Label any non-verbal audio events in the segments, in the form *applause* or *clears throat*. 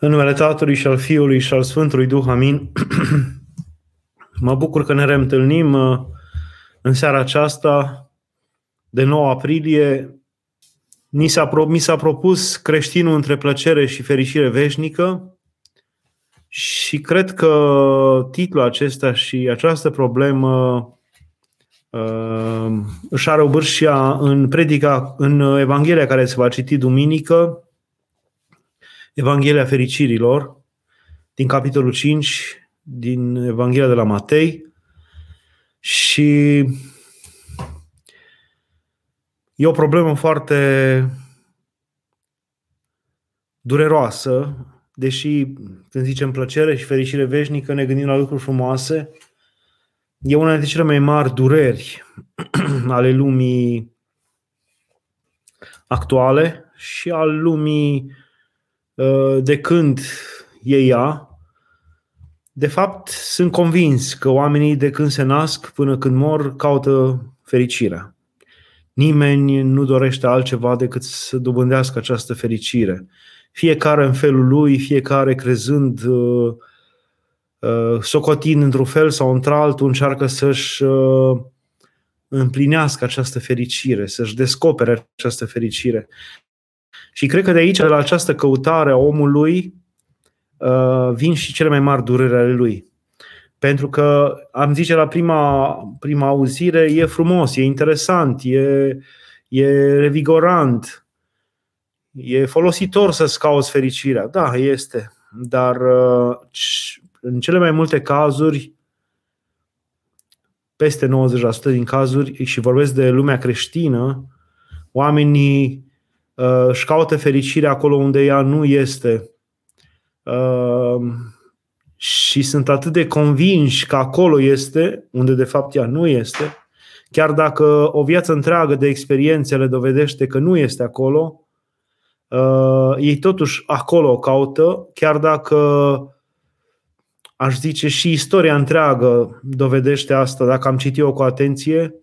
În numele Tatălui și al Fiului și al Sfântului Duh, amin. *clears throat* mă bucur că ne reîntâlnim uh, în seara aceasta de 9 aprilie. Mi s-a, pro- mi s-a propus creștinul între plăcere și fericire veșnică și cred că titlul acesta și această problemă uh, își are obârșia în predica, în Evanghelia care se va citi duminică, Evanghelia Fericirilor, din capitolul 5, din Evanghelia de la Matei. Și e o problemă foarte dureroasă, deși când zicem plăcere și fericire veșnică, ne gândim la lucruri frumoase, e una dintre cele mai mari dureri *clears throat* ale lumii actuale și al lumii Uh, de când e ea. De fapt, sunt convins că oamenii de când se nasc până când mor caută fericirea. Nimeni nu dorește altceva decât să dobândească această fericire. Fiecare în felul lui, fiecare crezând, uh, uh, socotind într-un fel sau într-altul, încearcă să-și împlinească această fericire, să-și descopere această fericire. Și cred că de aici, de la această căutare a omului, uh, vin și cele mai mari dureri ale lui. Pentru că, am zice la prima, prima auzire, e frumos, e interesant, e, e revigorant, e folositor să-ți cauți fericirea. Da, este. Dar uh, în cele mai multe cazuri, peste 90% din cazuri, și vorbesc de lumea creștină, oamenii uh, își caută fericirea acolo unde ea nu este. Uh, și sunt atât de convinși că acolo este, unde de fapt ea nu este, chiar dacă o viață întreagă de experiențe le dovedește că nu este acolo, uh, ei totuși acolo o caută, chiar dacă aș zice și istoria întreagă dovedește asta, dacă am citit-o cu atenție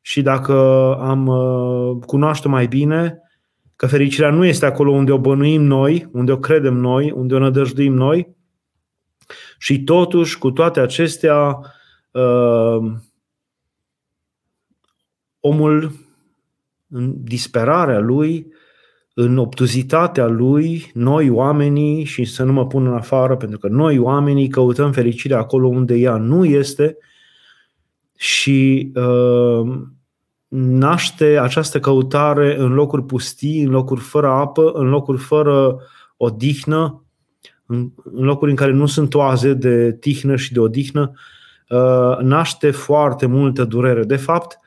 și dacă am uh, cunoaște mai bine, Că fericirea nu este acolo unde o bănuim noi, unde o credem noi, unde o nădăjduim noi. Și totuși, cu toate acestea, uh, omul în disperarea lui, în obtuzitatea lui, noi oamenii, și să nu mă pun în afară, pentru că noi oamenii căutăm fericirea acolo unde ea nu este și uh, naște această căutare în locuri pustii, în locuri fără apă, în locuri fără odihnă, în locuri în care nu sunt oaze de tihnă și de odihnă, uh, naște foarte multă durere. De fapt,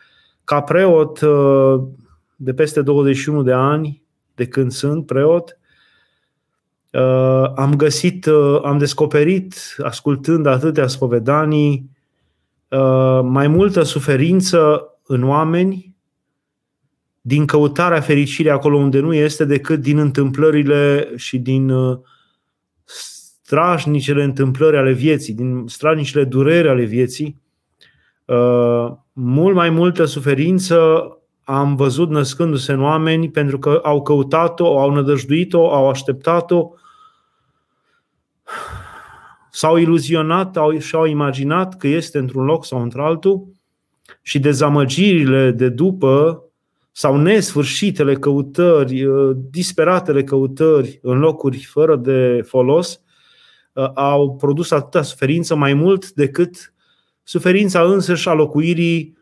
ca preot uh, de peste 21 de ani, de când sunt preot, uh, am găsit, am descoperit, ascultând atâtea spovedanii, mai multă suferință în oameni din căutarea fericirii acolo unde nu este, decât din întâmplările și din uh, strașnicele întâmplări ale vieții, din strașnicele dureri ale vieții. Uh, mult mai multă suferință am văzut născându-se în oameni pentru că au căutat-o, au nădăjduit-o, au așteptat-o, s-au iluzionat au, și-au imaginat că este într-un loc sau într-altul și dezamăgirile de după sau nesfârșitele căutări, uh, disperatele căutări în locuri fără de folos uh, au produs atâta suferință mai mult decât suferința însăși a locuirii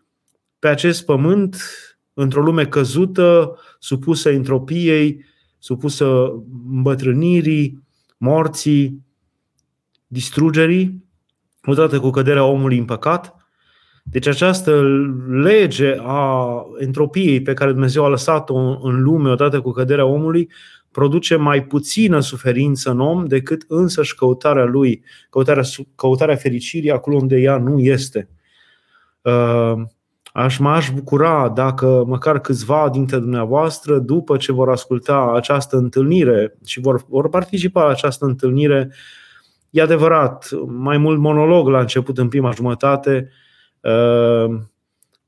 pe acest pământ, într-o lume căzută, supusă entropiei, supusă îmbătrânirii, morții, distrugerii, odată cu căderea omului în păcat – deci această lege a entropiei pe care Dumnezeu a lăsat-o în lume odată cu căderea omului produce mai puțină suferință în om decât însăși căutarea lui, căutarea, căutarea fericirii acolo unde ea nu este. Uh, aș m-aș bucura dacă măcar câțiva dintre dumneavoastră, după ce vor asculta această întâlnire și vor, vor participa la această întâlnire, e adevărat, mai mult monolog la început în prima jumătate, Ehm,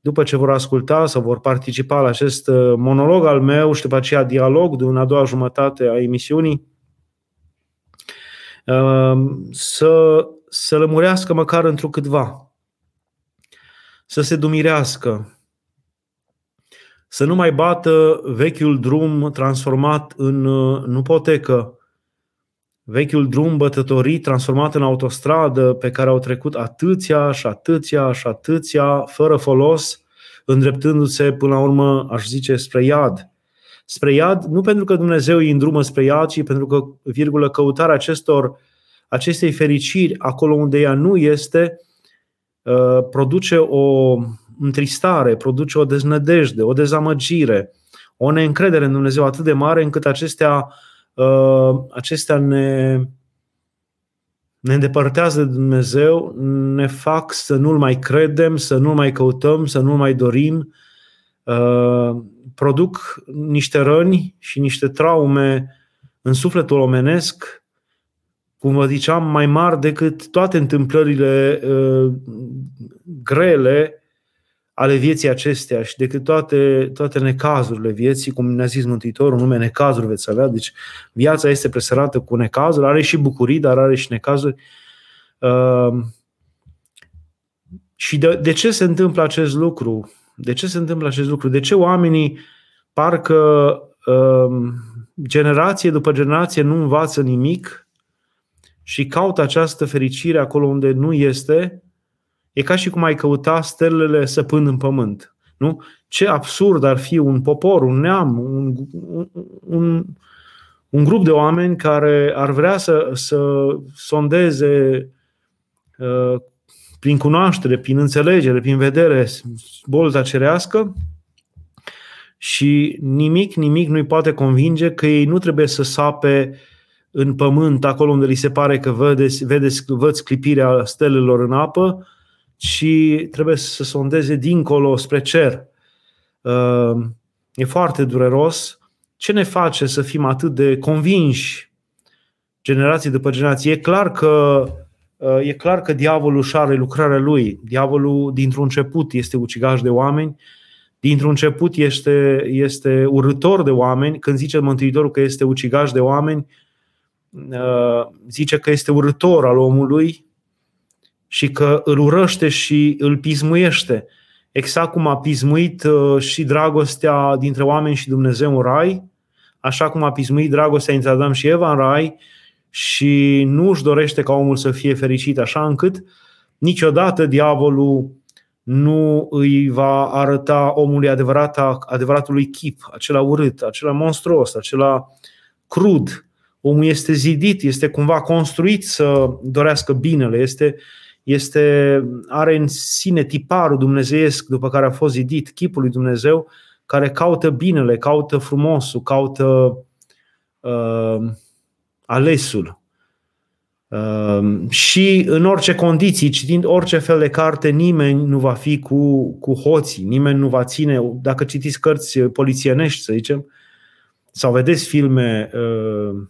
după ce vor asculta sau vor participa la acest uh, monolog al meu și după aceea dialog de una a doua jumătate a emisiunii, să, să lămurească măcar într-o câtva, să se dumirească, să nu mai bată vechiul drum transformat în, nu potecă, vechiul drum bătătorit transformat în autostradă pe care au trecut atâția și atâția și atâția fără folos, îndreptându-se până la urmă, aș zice, spre iad. Spre iad, nu pentru că Dumnezeu îi îndrumă spre iad, ci pentru că, virgulă, căutarea acestor, acestei fericiri acolo unde ea nu este, uh, produce o întristare, produce o deznădejde, o dezamăgire, o neîncredere în Dumnezeu atât de mare încât acestea, uh, acestea ne, ne îndepărtează de Dumnezeu, ne fac să nu-L mai credem, să nu-L mai căutăm, să nu-L mai dorim, uh, produc niște răni și niște traume în sufletul omenesc, cum vă ziceam, mai mari decât toate întâmplările uh, grele ale vieții acesteia și decât toate, toate necazurile vieții, cum ne-a zis Mântuitorul, nume necazuri veți avea, deci viața este presărată cu necazuri, are și bucurii, dar are și necazuri. Uh, și de, de ce se întâmplă acest lucru? De ce se întâmplă acest lucru? De ce oamenii parcă uh, generație după generație nu învață nimic și caută această fericire acolo unde nu este E ca și cum ai căuta stelele săpând în pământ. Nu? Ce absurd ar fi un popor, un neam, un, un, un grup de oameni care ar vrea să, să sondeze uh, prin cunoaștere, prin înțelegere, prin vedere, bolta cerească și nimic, nimic nu-i poate convinge că ei nu trebuie să sape în pământ, acolo unde li se pare că vedeți, vedeți, văd sclipirea stelelor în apă, și trebuie să sondeze dincolo spre cer. Uh, e foarte dureros. Ce ne face să fim atât de convinși generații după generații? E clar că uh, e clar că diavolul își are lucrarea lui. Diavolul dintr-un început este ucigaș de oameni, dintr-un început este, este urător de oameni. Când zice Mântuitorul că este ucigaș de oameni, uh, zice că este urător al omului, și că îl urăște și îl pismuiește. Exact cum a pismuit uh, și dragostea dintre oameni și Dumnezeu în rai, așa cum a pismuit dragostea dintre Adam și Eva în rai și nu își dorește ca omul să fie fericit, așa încât niciodată diavolul nu îi va arăta omului adevărat, adevăratului chip, acela urât, acela monstruos, acela crud. Omul este zidit, este cumva construit să dorească binele, este este, are în sine tiparul dumnezeiesc după care a fost zidit, chipul lui Dumnezeu, care caută binele, caută frumosul, caută uh, alesul. Uh, și în orice condiții, citind orice fel de carte, nimeni nu va fi cu, cu hoții, nimeni nu va ține, dacă citiți cărți polițienești, să zicem, sau vedeți filme uh,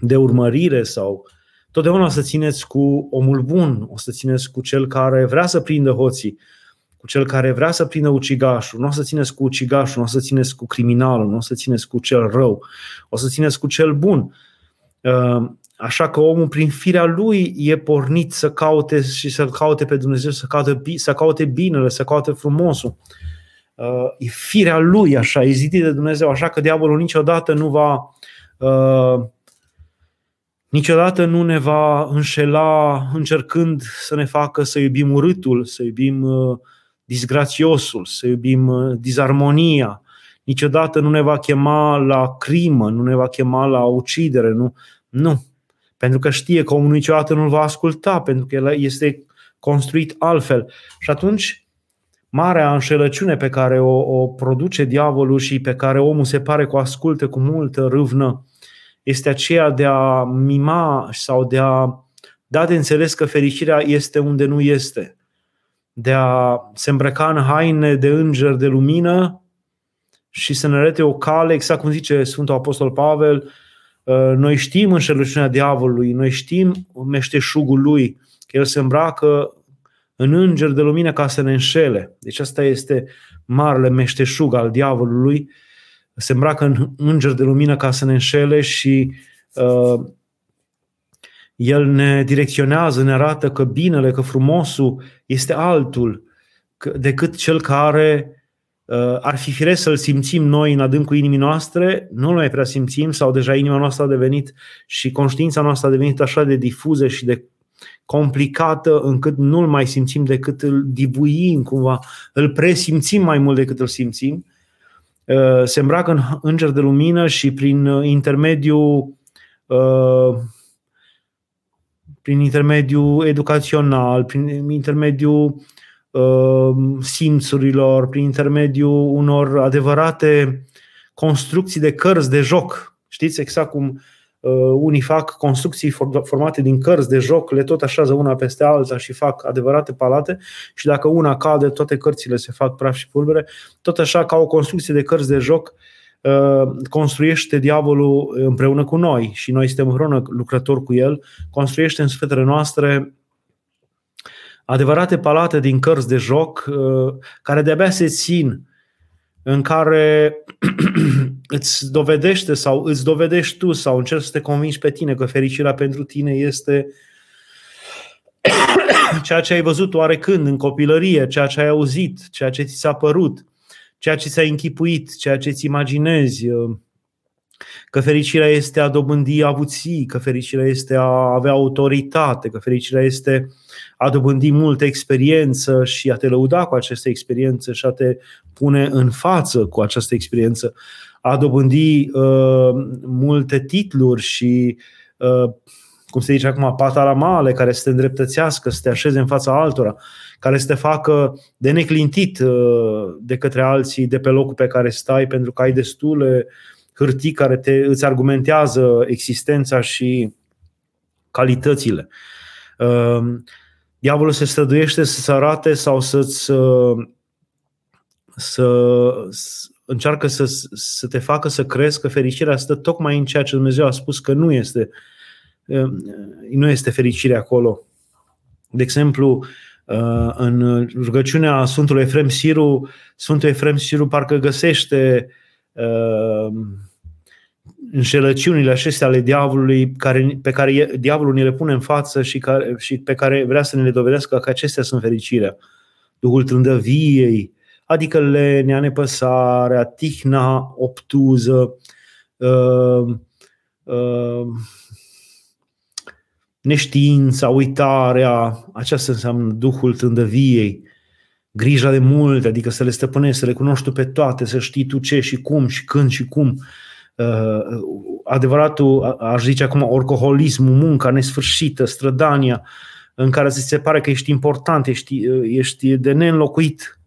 de urmărire sau uh, Totdeauna o să țineți cu omul bun, o să țineți cu cel care vrea să prindă hoții, cu cel care vrea să prindă ucigașul, nu o să țineți cu ucigașul, nu o să țineți cu criminalul, nu o să țineți cu cel rău, o să țineți cu cel bun. Uh, așa că omul, prin firea lui, e pornit să caute și să caute pe Dumnezeu, să caute, să caute binele, să caute frumosul. Uh, e firea lui, așa, e zidit de Dumnezeu, așa că diavolul niciodată nu va uh, Niciodată nu ne va înșela încercând să ne facă să iubim urâtul, să iubim uh, disgrațiosul, să iubim uh, disarmonia. Niciodată nu ne va chema la crimă, nu ne va chema la ucidere, nu. Nu. Pentru că știe că omul niciodată nu-l va asculta, pentru că el este construit altfel. Și atunci, marea înșelăciune pe care o, o produce diavolul și pe care omul se pare că o ascultă cu multă râvnă, este aceea de a mima sau de a da de înțeles că fericirea este unde nu este. De a se îmbrăca în haine de înger de lumină și să ne arate o cale, exact cum zice Sfântul Apostol Pavel, uh, noi știm înșelăciunea diavolului, noi știm meșteșugul lui, că el se îmbracă în înger de lumină ca să ne înșele. Deci asta este marele meșteșug al diavolului se îmbracă în înger de lumină ca să ne înșele și uh, El ne direcționează, ne arată că binele, că frumosul este altul decât cel care uh, ar fi firesc să-l simțim noi în adâncul inimii noastre, nu mai prea simțim sau deja inima noastră a devenit și conștiința noastră a devenit așa de difuză și de complicată încât nu-l mai simțim decât îl dibuim cumva, îl presimțim mai mult decât îl simțim. Uh, se îmbracă în înger de lumină și prin intermediul uh, prin intermediul educațional, prin intermediul uh, simțurilor, prin intermediul unor adevărate construcții de cărți de joc. Știți exact cum uh, unii fac construcții formate din cărți de joc, le tot așează una peste alta și fac adevărate palate și dacă una cade, toate cărțile se fac praf și pulbere. Tot așa, ca o construcție de cărți de joc, Uh, construiește diavolul împreună cu noi și noi suntem împreună lucrători cu el, construiește în sufletele noastre adevărate palate din cărți de joc uh, care de-abia se țin, în care *clears throat* îți dovedește sau îți dovedești tu sau încerci să te convingi pe tine că fericirea pentru tine este *clears throat* ceea ce ai văzut oarecând în copilărie, ceea ce ai auzit, ceea ce ți s-a părut ceea ce ți-ai închipuit, ceea ce ți imaginezi, uh, că fericirea este a dobândi avuții, că fericirea este a avea autoritate, că fericirea este a dobândi multă experiență și a te lăuda cu această experiență și a te pune în față cu această experiență, a dobândi uh, multe titluri și uh, cum se zice acum, pataramale care să te îndreptățească, să te așeze în fața altora, care să te facă de neclintit uh, de către alții de pe locul pe care stai pentru că ai destule hârtii care te, îți argumentează existența și calitățile. Uh, diavolul se străduiește să-ți arate sau să-ți uh, să, încearcă să, să te facă să crezi că fericirea stă tocmai în ceea ce Dumnezeu a spus că nu este Ehm, nu este fericire acolo. De exemplu, ehm, în rugăciunea Sfântului Efrem Siru, Sfântul Efrem Siru parcă găsește ehm, înșelăciunile acestea ale diavolului care, pe care diavolul ne le pune în față și, care, și pe care vrea să ne le dovedească că acestea sunt fericirea. Duhul trândăviei, adică lenea, nepăsarea, tihna obtuză, uh, uh, neștiința, uitarea, aceasta înseamnă Duhul tândăviei, grija de multe, adică să le stăpânești, să le cunoști tu pe toate, să știi tu ce și cum și când și cum. Uh, adevăratul, aș zice acum, orcoholismul, munca nesfârșită, strădania, în care ți se pare că ești important, ești, ești de neînlocuit,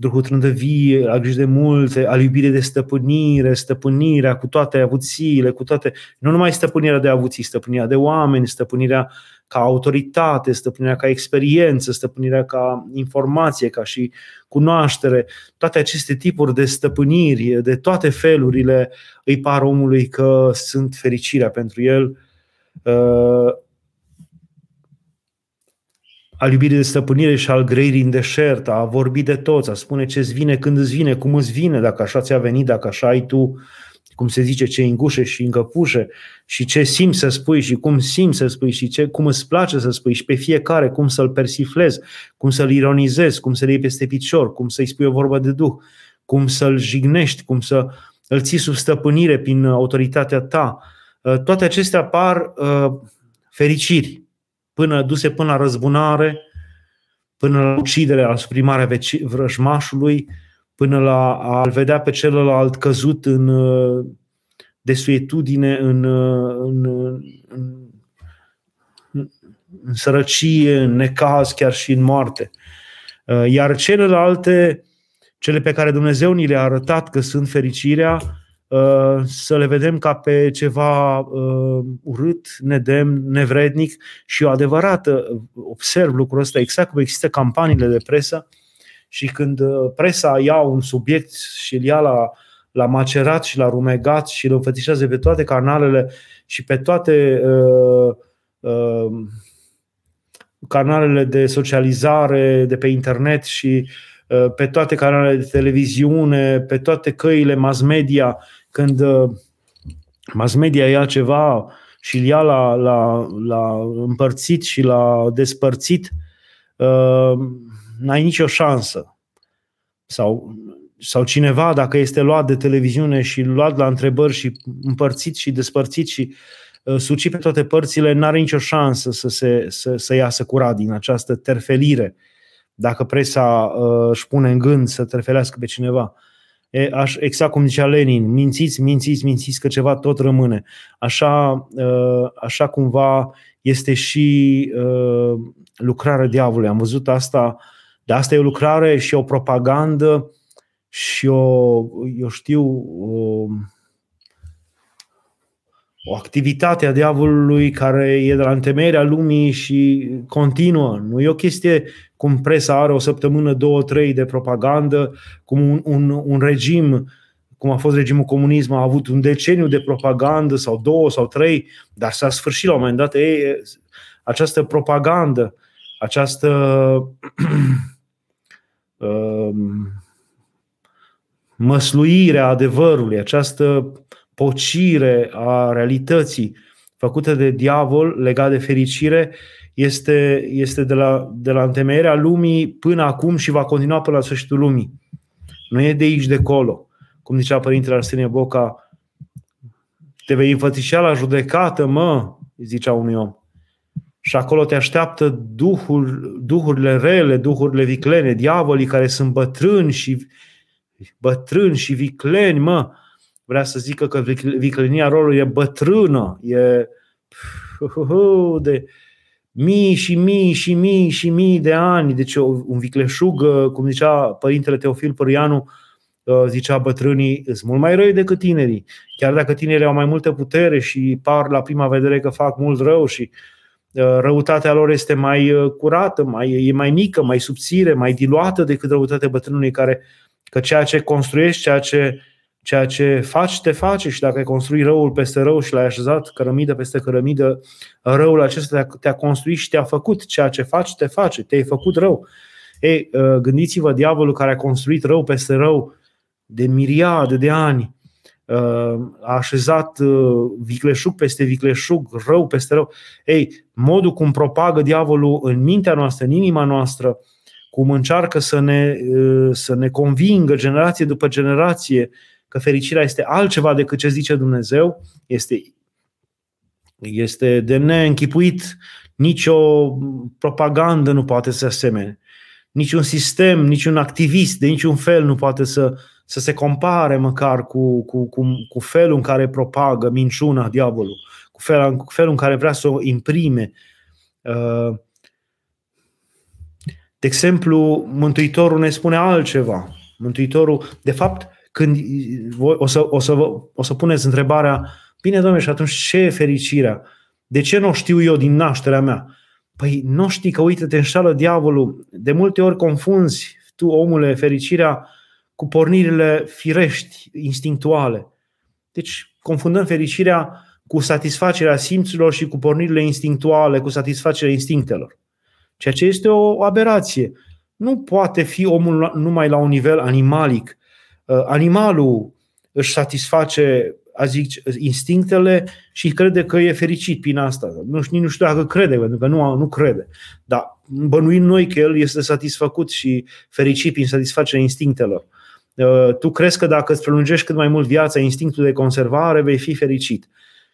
Duhul trândăvie, a grijă de multe, a iubire de stăpânire, stăpânirea cu toate avuțiile, cu toate, nu numai stăpânirea de avuții, stăpânirea de oameni, stăpânirea ca autoritate, stăpânirea ca experiență, stăpânirea ca informație, ca și cunoaștere, toate aceste tipuri de stăpâniri, de toate felurile, îi par omului că sunt fericirea pentru el. Uh, al iubirii de stăpânire și al grăirii în deșert, a vorbi de toți, a spune ce îți vine, când îți vine, cum îți vine, dacă așa ți-a venit, dacă așa ai tu, cum se zice, ce îngușe și încăpușe și ce simți să spui și cum simți să spui și ce, cum îți place să spui și pe fiecare cum să-l persiflezi, cum să-l ironizezi, cum să-l iei peste picior, cum să-i spui o vorbă de duh, cum să-l jignești, cum să îl ții sub stăpânire prin autoritatea ta. Toate acestea par uh, fericiri, până duse până la răzbunare, până la ucidere, la suprimarea vrăjmașului, până la a-l vedea pe celălalt căzut în uh, desuetudine, în, uh, în, în, în sărăcie, în necaz, chiar și în moarte. Uh, iar celelalte, cele pe care Dumnezeu ni le-a arătat că sunt fericirea, Uh, să le vedem ca pe ceva uh, urât, nedemn, nevrednic și o adevărată, observ lucrul ăsta exact cum există campaniile de presă și când uh, presa ia un subiect și îl ia la, la macerat și la rumegat și îl înfățișează pe toate canalele și pe toate uh, uh, canalele de socializare de pe internet și uh, pe toate canalele de televiziune, pe toate căile mass media când uh, mass media ia ceva și îl ia la, la, la împărțit și la despărțit, uh, n-ai nicio șansă. Sau, sau cineva, dacă este luat de televiziune și luat la întrebări și împărțit și despărțit și uh, sucit pe toate părțile, n-are nicio șansă să, se, să, să iasă curat din această terfelire. Dacă presa uh, își pune în gând să terfelească pe cineva. E, aș, exact cum zicea Lenin, mințiți, mințiți, mințiți că ceva tot rămâne. Așa, uh, așa cumva este și uh, lucrarea diavolului. Am văzut asta, de asta e o lucrare și o propagandă și o, eu știu, o, o activitate a diavolului care e de la întemeierea lumii și continuă. Nu e o chestie cum presa are o săptămână, două, trei de propagandă, cum un, un, un regim, cum a fost regimul comunism, a avut un deceniu de propagandă sau două sau trei, dar s-a sfârșit la un moment dat. Ei, această propagandă, această *clears throat* um, măsluire a adevărului, această pocire a realității făcută de diavol legat de fericire este, este de, la, de la întemeierea lumii până acum și va continua până la sfârșitul lumii. Nu e de aici, de acolo. Cum zicea Părintele Arsenie Boca, te vei înfățișa la judecată, mă, zicea unui om. Și acolo te așteaptă duhul, duhurile rele, duhurile viclene, diavolii care sunt bătrâni și bătrâni și vicleni, mă. Vrea să zică că viclenia rolului e bătrână, e de mii și mii și mii și mii de ani. Deci un vicleșug, cum zicea părintele Teofil Părianu, uh, zicea bătrânii, sunt mult mai răi decât tinerii. Chiar dacă tinerii au mai multă putere și par la prima vedere că fac mult rău și uh, răutatea lor este mai uh, curată, mai, e mai mică, mai subțire, mai diluată decât răutatea bătrânului care Că ceea ce construiești, ceea ce, ceea ce faci, te face și dacă ai construit răul peste rău și l-ai așezat cărămidă peste cărămidă, răul acesta te-a, te-a construit și te-a făcut. Ceea ce faci, te face. Te-ai făcut rău. Ei, uh, gândiți-vă, diavolul care a construit rău peste rău de miriade de ani, uh, a așezat uh, vicleșug peste vicleșug, rău peste rău. Ei, modul cum propagă diavolul în mintea noastră, în inima noastră, cum încearcă să ne, să ne convingă generație după generație că fericirea este altceva decât ce zice Dumnezeu, este, este de neînchipuit. Nicio propagandă nu poate să asemene. Niciun sistem, niciun activist de niciun fel nu poate să, să se compare măcar cu, cu, cu, cu felul în care propagă minciuna diavolul, cu felul, cu felul în care vrea să o imprime. Uh, de exemplu, Mântuitorul ne spune altceva. Mântuitorul, de fapt, când voi, o, să, o, să, o să puneți întrebarea, bine, domnule, și atunci ce e fericirea? De ce nu știu eu din nașterea mea? Păi nu știi că, uite, te înșală diavolul. De multe ori confunzi tu, omule, fericirea cu pornirile firești, instinctuale. Deci confundăm fericirea cu satisfacerea simțurilor și cu pornirile instinctuale, cu satisfacerea instinctelor. Ceea ce este o aberație. Nu poate fi omul numai la un nivel animalic. Uh, animalul își satisface, a zic, instinctele și crede că e fericit prin asta. Nu știu, nu știu dacă crede, pentru că nu, nu crede. Dar bănuim noi că el este satisfăcut și fericit prin satisfacerea instinctelor. Uh, tu crezi că dacă îți prelungești cât mai mult viața, instinctul de conservare, vei fi fericit.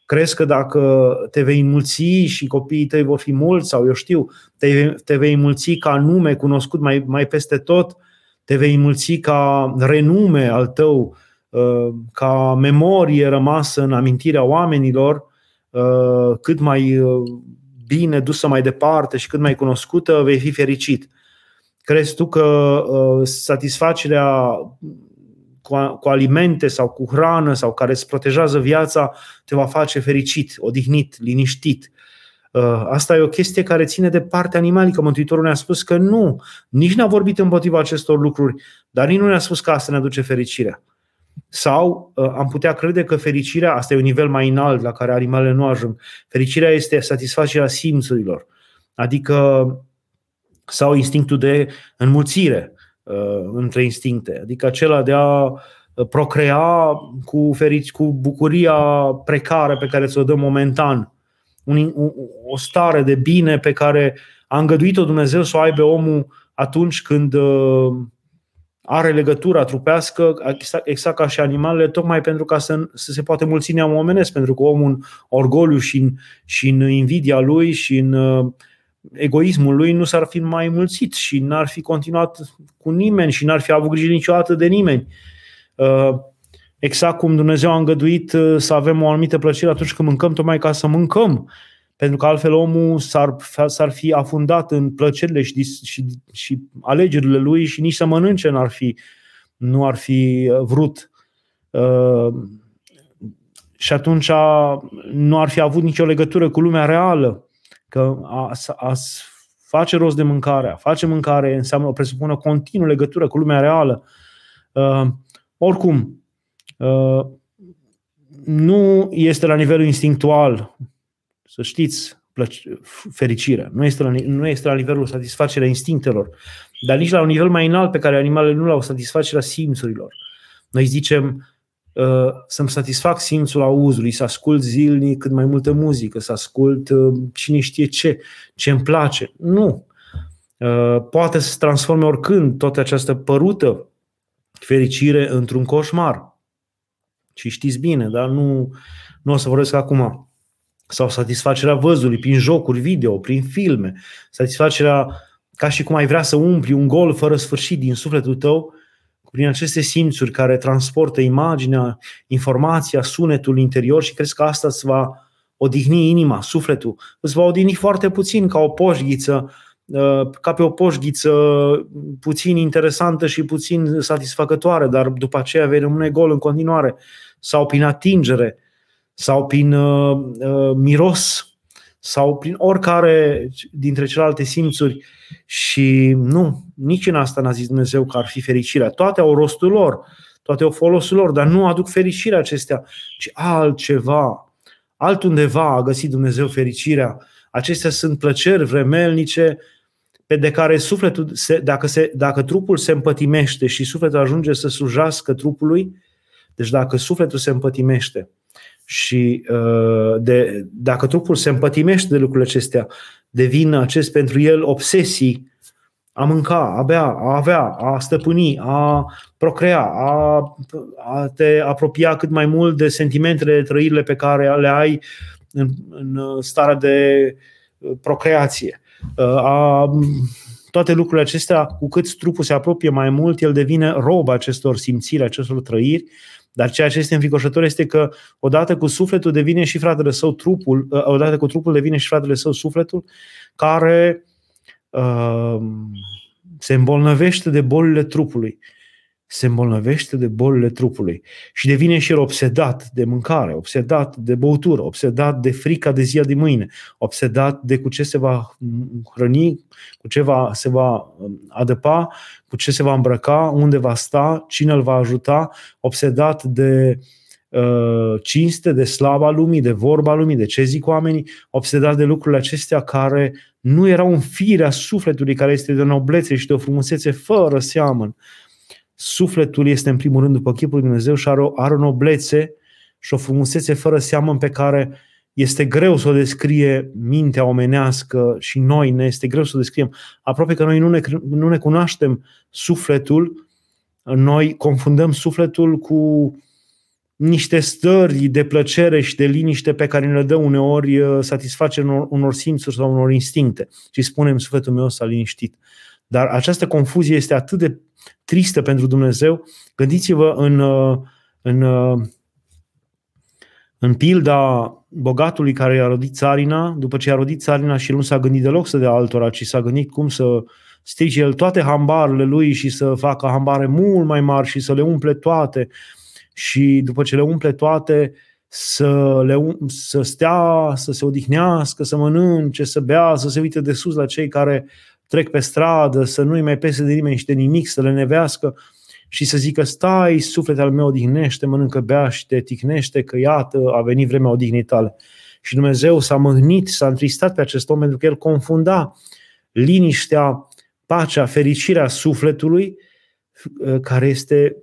Crezi că dacă te vei înmulți și copiii tăi vor fi mulți sau eu știu, te, te vei înmulți ca nume cunoscut mai, mai peste tot, te vei înmulți ca renume al tău, uh, ca memorie rămasă în amintirea oamenilor, uh, cât mai uh, bine dusă mai departe și cât mai cunoscută, vei fi fericit. Crezi tu că satisfacerea cu, cu alimente sau cu hrană sau care îți protejează viața, te va face fericit, odihnit, liniștit. Uh, asta e o chestie care ține de partea animalică. Mântuitorul ne-a spus că nu, nici n-a vorbit împotriva acestor lucruri, dar nici nu ne-a spus că asta ne aduce fericirea. Sau uh, am putea crede că fericirea, asta e un nivel mai înalt la care animalele nu ajung, fericirea este satisfacerea simțurilor, adică sau instinctul de înmulțire. Uh, între instincte, adică acela de a procrea cu, ferici, cu bucuria precară pe care ți-o dă momentan un, o stare de bine pe care a îngăduit-o Dumnezeu să o aibă omul atunci când uh, are legătura trupească, exact, exact ca și animalele, tocmai pentru ca să, să se poate mulți neam omenesc, pentru că omul în orgoliu și în, și în invidia lui și în uh, egoismul lui nu s-ar fi mai mulțit și n-ar fi continuat cu nimeni și n-ar fi avut grijă niciodată de nimeni. Uh, exact cum Dumnezeu a îngăduit uh, să avem o anumită plăcere atunci când mâncăm, tocmai ca să mâncăm. Pentru că altfel omul s-ar, s-ar fi afundat în plăcerile și, și, și alegerile lui și nici să mănânce n-ar fi, nu ar fi uh, vrut. Uh, și atunci nu ar fi avut nicio legătură cu lumea reală. Că a, a face rost de mâncare, a face mâncare înseamnă o presupune continuă legătură cu lumea reală. Uh, oricum, uh, nu este la nivelul instinctual să știți, fericirea. Nu este, la, nu este la nivelul satisfacerea instinctelor, dar nici la un nivel mai înalt pe care animalele nu l-au, satisfacerea simțurilor. Noi zicem uh, să-mi satisfac simțul auzului, să ascult zilnic cât mai multă muzică, să ascult uh, cine știe ce, ce îmi place. Nu. Uh, poate să se transforme oricând toată această părută fericire într-un coșmar. Și știți bine, dar nu, nu o să vorbesc acum sau satisfacerea văzului prin jocuri video, prin filme, satisfacerea ca și cum ai vrea să umpli un gol fără sfârșit din sufletul tău, prin aceste simțuri care transportă imaginea, informația, sunetul interior și crezi că asta îți va odihni inima, sufletul. Îți va odihni foarte puțin ca o poșghiță, uh, ca pe o poșghiță puțin interesantă și puțin satisfăcătoare, dar după aceea vei rămâne gol în continuare. Sau prin atingere, sau prin uh, uh, miros sau prin oricare dintre celelalte simțuri și nu, nici în asta n-a zis Dumnezeu că ar fi fericirea. Toate au rostul lor, toate au folosul lor, dar nu aduc fericirea acestea, ci altceva, altundeva a găsit Dumnezeu fericirea. Acestea sunt plăceri vremelnice pe de care sufletul, se, dacă, se, dacă trupul se împătimește și sufletul ajunge să slujească trupului, deci dacă sufletul se împătimește, și uh, de, dacă trupul se împătimește de lucrurile acestea, devin acest pentru el obsesii, a mânca, a bea, a avea, a stăpâni, a procrea, a, a te apropia cât mai mult de sentimentele, de trăirile pe care le ai în, în starea de procreație. Uh, a, toate lucrurile acestea, cu cât trupul se apropie mai mult, el devine rob acestor simțiri, acestor trăiri dar ceea ce este înfricoșător este că odată cu sufletul devine și fratele său trupul, uh, odată cu trupul devine și fratele său sufletul, care uh, se îmbolnăvește de bolile trupului se îmbolnăvește de bolile trupului și devine și el obsedat de mâncare, obsedat de băutură, obsedat de frica de ziua de mâine, obsedat de cu ce se va hrăni, cu ce va, se va um, adăpa, cu ce se va îmbrăca, unde va sta, cine îl va ajuta, obsedat de uh, cinste, de slava lumii, de vorba lumii, de ce zic oamenii, obsedat de lucrurile acestea care nu erau în firea sufletului, care este de o noblețe și de o frumusețe fără seamăn. Sufletul este în primul rând după chipul lui Dumnezeu și are o, are o noblețe și o frumusețe fără seamă pe care este greu să o descrie mintea omenească și noi ne este greu să o descriem. Aproape că noi nu ne, nu ne cunoaștem sufletul, noi confundăm sufletul cu niște stări de plăcere și de liniște pe care ne le dă uneori uh, satisfacerea unor, unor simțuri sau unor instincte. Și spunem, sufletul meu s-a liniștit. Dar această confuzie este atât de tristă pentru Dumnezeu. Gândiți-vă în, uh, în, uh, în pilda bogatului care i-a rodit țarina, după ce a rodit țarina și el nu s-a gândit deloc să dea altora, ci s-a gândit cum să strice el toate hambarele lui și să facă hambare mult mai mari și să le umple toate și după ce le umple toate să, le, um, să stea, să se odihnească, să mănânce, să bea, să se uite de sus la cei care trec pe stradă, să nu-i mai pese de nimeni și de nimic, să le nevească și să zică stai, sufletul al meu odihnește, mănâncă, bea și te ticnește că iată, a venit vremea odihnii tale. Și Dumnezeu s-a mâhnit, s-a întristat pe acest om pentru că el confunda liniștea, pacea, fericirea sufletului, care este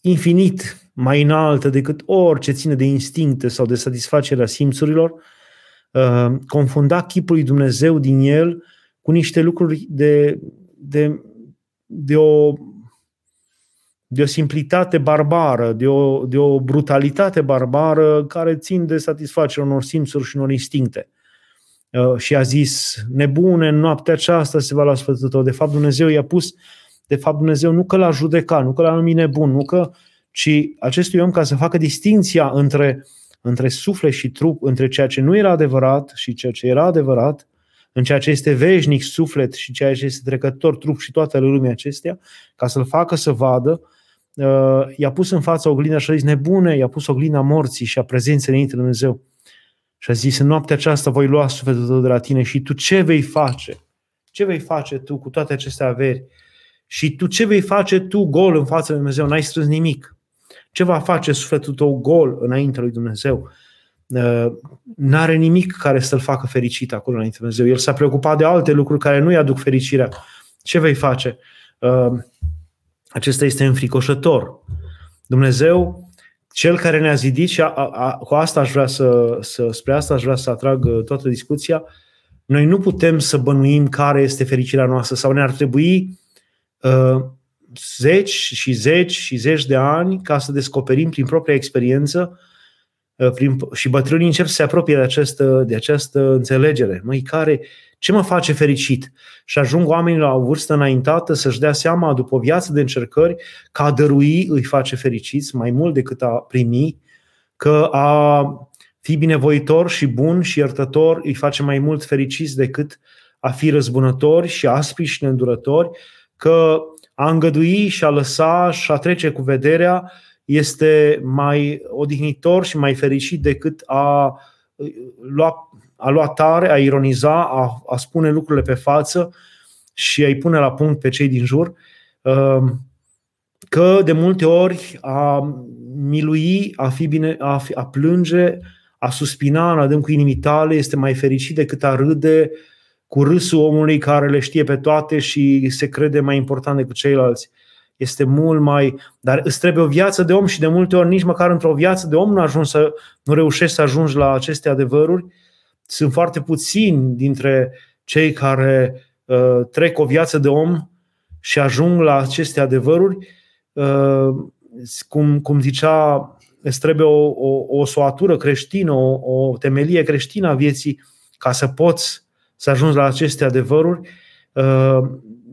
infinit mai înaltă decât orice ține de instincte sau de satisfacerea simțurilor, uh, confunda chipul lui Dumnezeu din el cu niște lucruri de, de, de o de o simplitate barbară, de o, de o brutalitate barbară care țin de satisfacerea unor simțuri și unor instincte. Uh, și a zis, nebune, în noaptea aceasta se va lua sfătul tău. De fapt, Dumnezeu i-a pus, de fapt, Dumnezeu nu că l-a judecat, nu că l-a numit nebun, nu că, ci acestui om ca să facă distinția între, între suflet și trup, între ceea ce nu era adevărat și ceea ce era adevărat, în ceea ce este veșnic suflet și ceea ce este trecător trup și toată lumea acestea, ca să-l facă să vadă, uh, i-a pus în fața oglinda și a zis, nebune, i-a pus oglinda morții și a prezenței înainte de Dumnezeu. Și a zis, în noaptea aceasta voi lua sufletul tău de la tine și tu ce vei face? Ce vei face tu cu toate aceste averi? Și tu ce vei face tu gol în fața lui Dumnezeu? N-ai strâns nimic. Ce va face sufletul tău gol înainte lui Dumnezeu? Uh, n-are nimic care să-l facă fericit acolo înainte lui Dumnezeu. El s-a preocupat de alte lucruri care nu-i aduc fericirea. Ce vei face? Uh, acesta este înfricoșător. Dumnezeu cel care ne-a zidit și a, a, cu asta aș vrea să, să, spre asta aș vrea să atrag uh, toată discuția, noi nu putem să bănuim care este fericirea noastră sau ne-ar trebui uh, zeci și zeci și zeci de ani ca să descoperim prin propria experiență uh, prin, și bătrânii încep să se apropie de această, de această înțelegere. Măi, care, ce mă face fericit? Și ajung oamenii la o vârstă înaintată să-și dea seama după o viață de încercări că a dărui îi face fericiți mai mult decât a primi, că a fi binevoitor și bun și iertător îi face mai mult fericiți decât a fi răzbunători și aspri și neîndurători, că a îngădui și a lăsa și a trece cu vederea este mai odihnitor și mai fericit decât a lua a lua tare, a ironiza, a, a spune lucrurile pe față și a-i pune la punct pe cei din jur, um, că de multe ori a milui, a, fi bine, a, fi, a plânge, a suspina în adâncul inimii tale este mai fericit decât a râde cu râsul omului care le știe pe toate și se crede mai important decât ceilalți. Este mult mai... Dar îți trebuie o viață de om și de multe ori nici măcar într-o viață de om nu, ajungi să, nu reușești să ajungi la aceste adevăruri sunt foarte puțini dintre cei care uh, trec o viață de om și ajung la aceste adevăruri. Uh, cum, cum zicea, îți trebuie o, o, o soatură creștină, o, o temelie creștină a vieții ca să poți să ajungi la aceste adevăruri. Uh,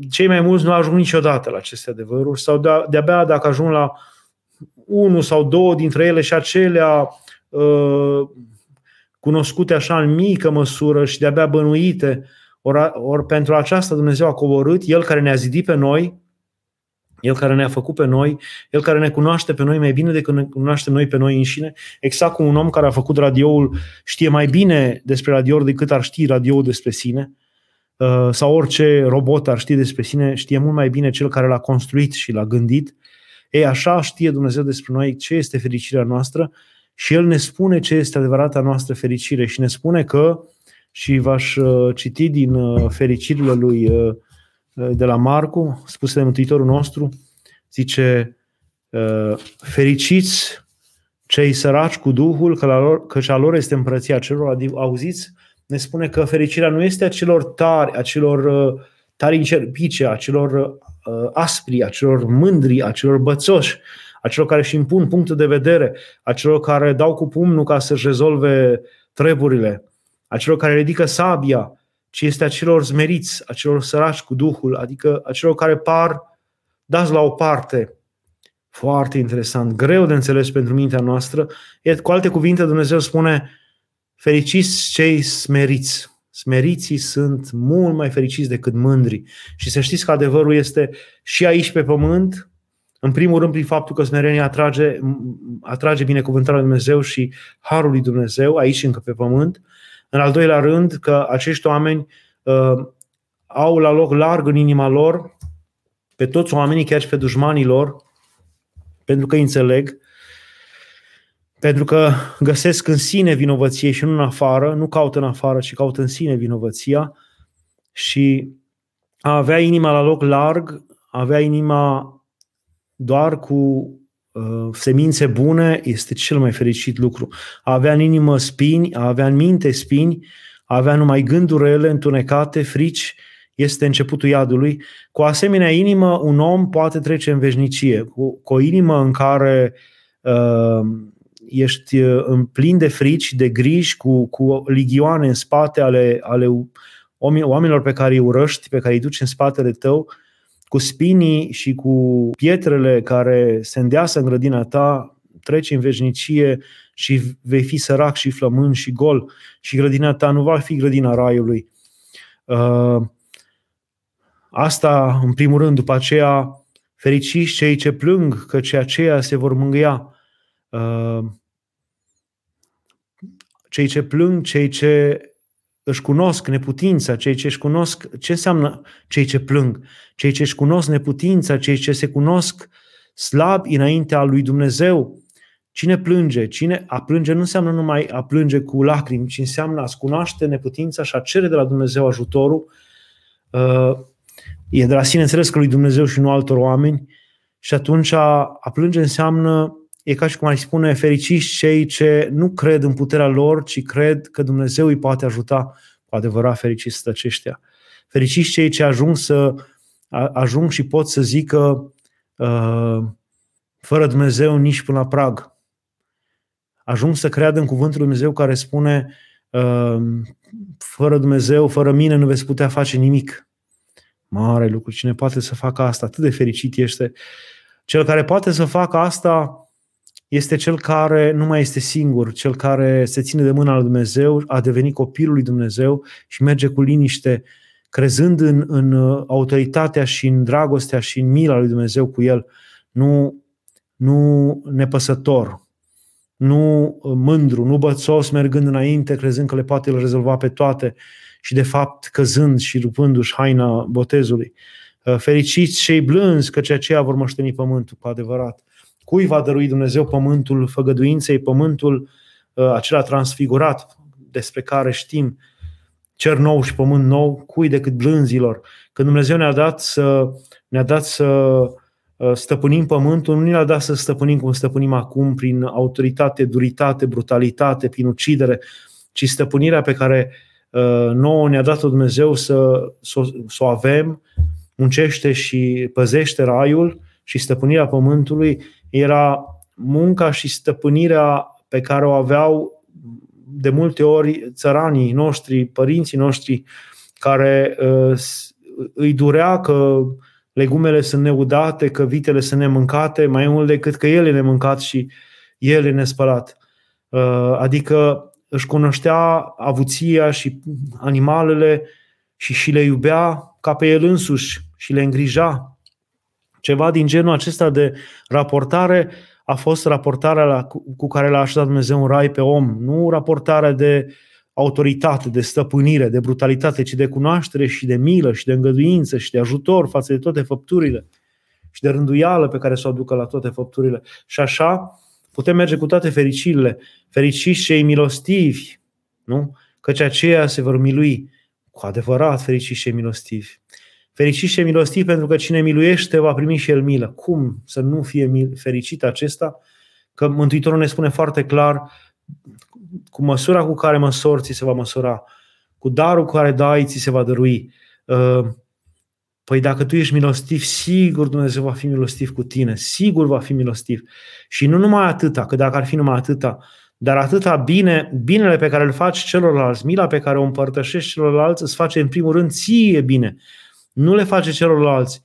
cei mai mulți nu ajung niciodată la aceste adevăruri sau de, de-abia dacă ajung la unul sau două dintre ele și acelea uh, cunoscute așa în mică măsură și de-abia bănuite, ori, ori pentru aceasta Dumnezeu a coborât, El care ne-a zidit pe noi, El care ne-a făcut pe noi, El care ne cunoaște pe noi mai bine decât ne cunoaște noi pe noi înșine, exact cum un om care a făcut radioul știe mai bine despre radio decât ar ști radioul despre sine, uh, sau orice robot ar ști despre sine, știe mult mai bine cel care l-a construit și l-a gândit. Ei, așa știe Dumnezeu despre noi ce este fericirea noastră și El ne spune ce este adevărata noastră fericire și ne spune că, și v-aș uh, citi din uh, fericirile lui uh, de la Marcu, spuse de Mântuitorul nostru, zice, fericiți cei săraci cu Duhul, că la lor, căci a lor este împărăția celor, auziți? Ne spune că fericirea nu este a celor tari, a celor tari încerpice, a celor aspri, a celor mândri, a celor bățoși, a celor care își impun punctul de vedere, a celor care dau cu pumnul ca să-și rezolve treburile, a celor care ridică sabia, ci este a celor zmeriți, a celor săraci cu Duhul, adică a celor care par dați la o parte. Foarte interesant, greu de înțeles pentru mintea noastră. Iar, cu alte cuvinte, Dumnezeu spune, fericiți cei smeriți. Smeriții sunt mult mai fericiți decât mândri. Și să știți că adevărul este și aici pe pământ, în primul rând, prin faptul că smerenia atrage, atrage binecuvântarea lui Dumnezeu și harul lui Dumnezeu, aici încă pe pământ. În al doilea rând, că acești oameni uh, au la loc larg în inima lor pe toți oamenii, chiar și pe dușmanii lor, pentru că îi înțeleg, pentru că găsesc în sine vinovăție și nu în afară, nu caută în afară, ci caută în sine vinovăția și a avea inima la loc larg, a avea inima doar cu uh, semințe bune este cel mai fericit lucru. A avea în inimă spini, a avea în minte spini, a avea numai gânduri rele, întunecate, frici, este începutul iadului. Cu asemenea inimă, un om poate trece în veșnicie. Cu, cu o inimă în care uh, ești uh, în plin de frici, de griji, cu, cu ligioane în spate ale, ale oamenilor pe care îi urăști, pe care îi duci în spatele tău, cu spinii și cu pietrele care se îndeasă în grădina ta, treci în veșnicie și vei fi sărac și flămând și gol și grădina ta nu va fi grădina raiului. Uh, asta, în primul rând, după aceea, fericiți cei ce plâng, că aceia se vor mângâia. Uh, cei ce plâng, cei ce își cunosc neputința, cei ce își cunosc ce înseamnă cei ce plâng, cei ce își cunosc neputința, cei ce se cunosc slabi înaintea lui Dumnezeu. Cine plânge? Cine a plânge nu înseamnă numai a plânge cu lacrimi, ci înseamnă a-ți cunoaște neputința și a cere de la Dumnezeu ajutorul. Uh, e de la sine înțeles că lui Dumnezeu și nu altor oameni și atunci a, a plânge înseamnă e ca și cum ar spune fericiți cei ce nu cred în puterea lor, ci cred că Dumnezeu îi poate ajuta cu adevărat fericiți aceștia. Fericiți cei ce ajung să ajung și pot să zică uh, fără Dumnezeu nici până la prag. Ajung să creadă în cuvântul Lui Dumnezeu care spune uh, fără Dumnezeu, fără mine nu veți putea face nimic. Mare lucru. Cine poate să facă asta? Atât de fericit este. Cel care poate să facă asta este cel care nu mai este singur, cel care se ține de mâna lui Dumnezeu, a devenit copilul lui Dumnezeu și merge cu liniște, crezând în, în autoritatea și în dragostea și în mila lui Dumnezeu cu el, nu, nu nepăsător, nu mândru, nu bățos, mergând înainte, crezând că le poate el rezolva pe toate și de fapt căzând și rupându-și haina botezului. Fericiți cei blânzi, că aceia vor moșteni pământul cu adevărat. Cui va dărui Dumnezeu pământul făgăduinței, pământul uh, acela transfigurat despre care știm cer nou și pământ nou, cui decât blânzilor. Când Dumnezeu ne-a dat să, ne-a dat să uh, stăpânim pământul, nu ne-a dat să stăpânim cum stăpânim acum, prin autoritate, duritate, brutalitate, prin ucidere, ci stăpânirea pe care uh, nouă ne-a dat-o Dumnezeu să, să, să o avem, muncește și păzește raiul și stăpânirea pământului era munca și stăpânirea pe care o aveau de multe ori țăranii noștri, părinții noștri, care uh, îi durea că legumele sunt neudate, că vitele sunt nemâncate, mai mult decât că el e nemâncat și el e nespălat. Uh, adică își cunoștea avuția și animalele și și le iubea ca pe el însuși și le îngrija ceva din genul acesta de raportare a fost raportarea la, cu care l-a așezat Dumnezeu în rai pe om, nu raportarea de autoritate, de stăpânire, de brutalitate, ci de cunoaștere și de milă și de îngăduință și de ajutor față de toate făpturile și de rânduială pe care să o aducă la toate făpturile. Și așa putem merge cu toate fericirile. Fericiți cei milostivi, nu? Căci aceia se vor milui. Cu adevărat fericiți cei milostivi. Fericit și milostiv pentru că cine miluiește va primi și el milă. Cum să nu fie fericit acesta? Că Mântuitorul ne spune foarte clar cu măsura cu care măsori ți se va măsura, cu darul cu care dai ți se va dărui. Uh, păi dacă tu ești milostiv, sigur Dumnezeu va fi milostiv cu tine, sigur va fi milostiv. Și nu numai atâta, că dacă ar fi numai atâta, dar atâta bine, binele pe care îl faci celorlalți, mila pe care o împărtășești celorlalți, îți face în primul rând ție bine nu le face celorlalți.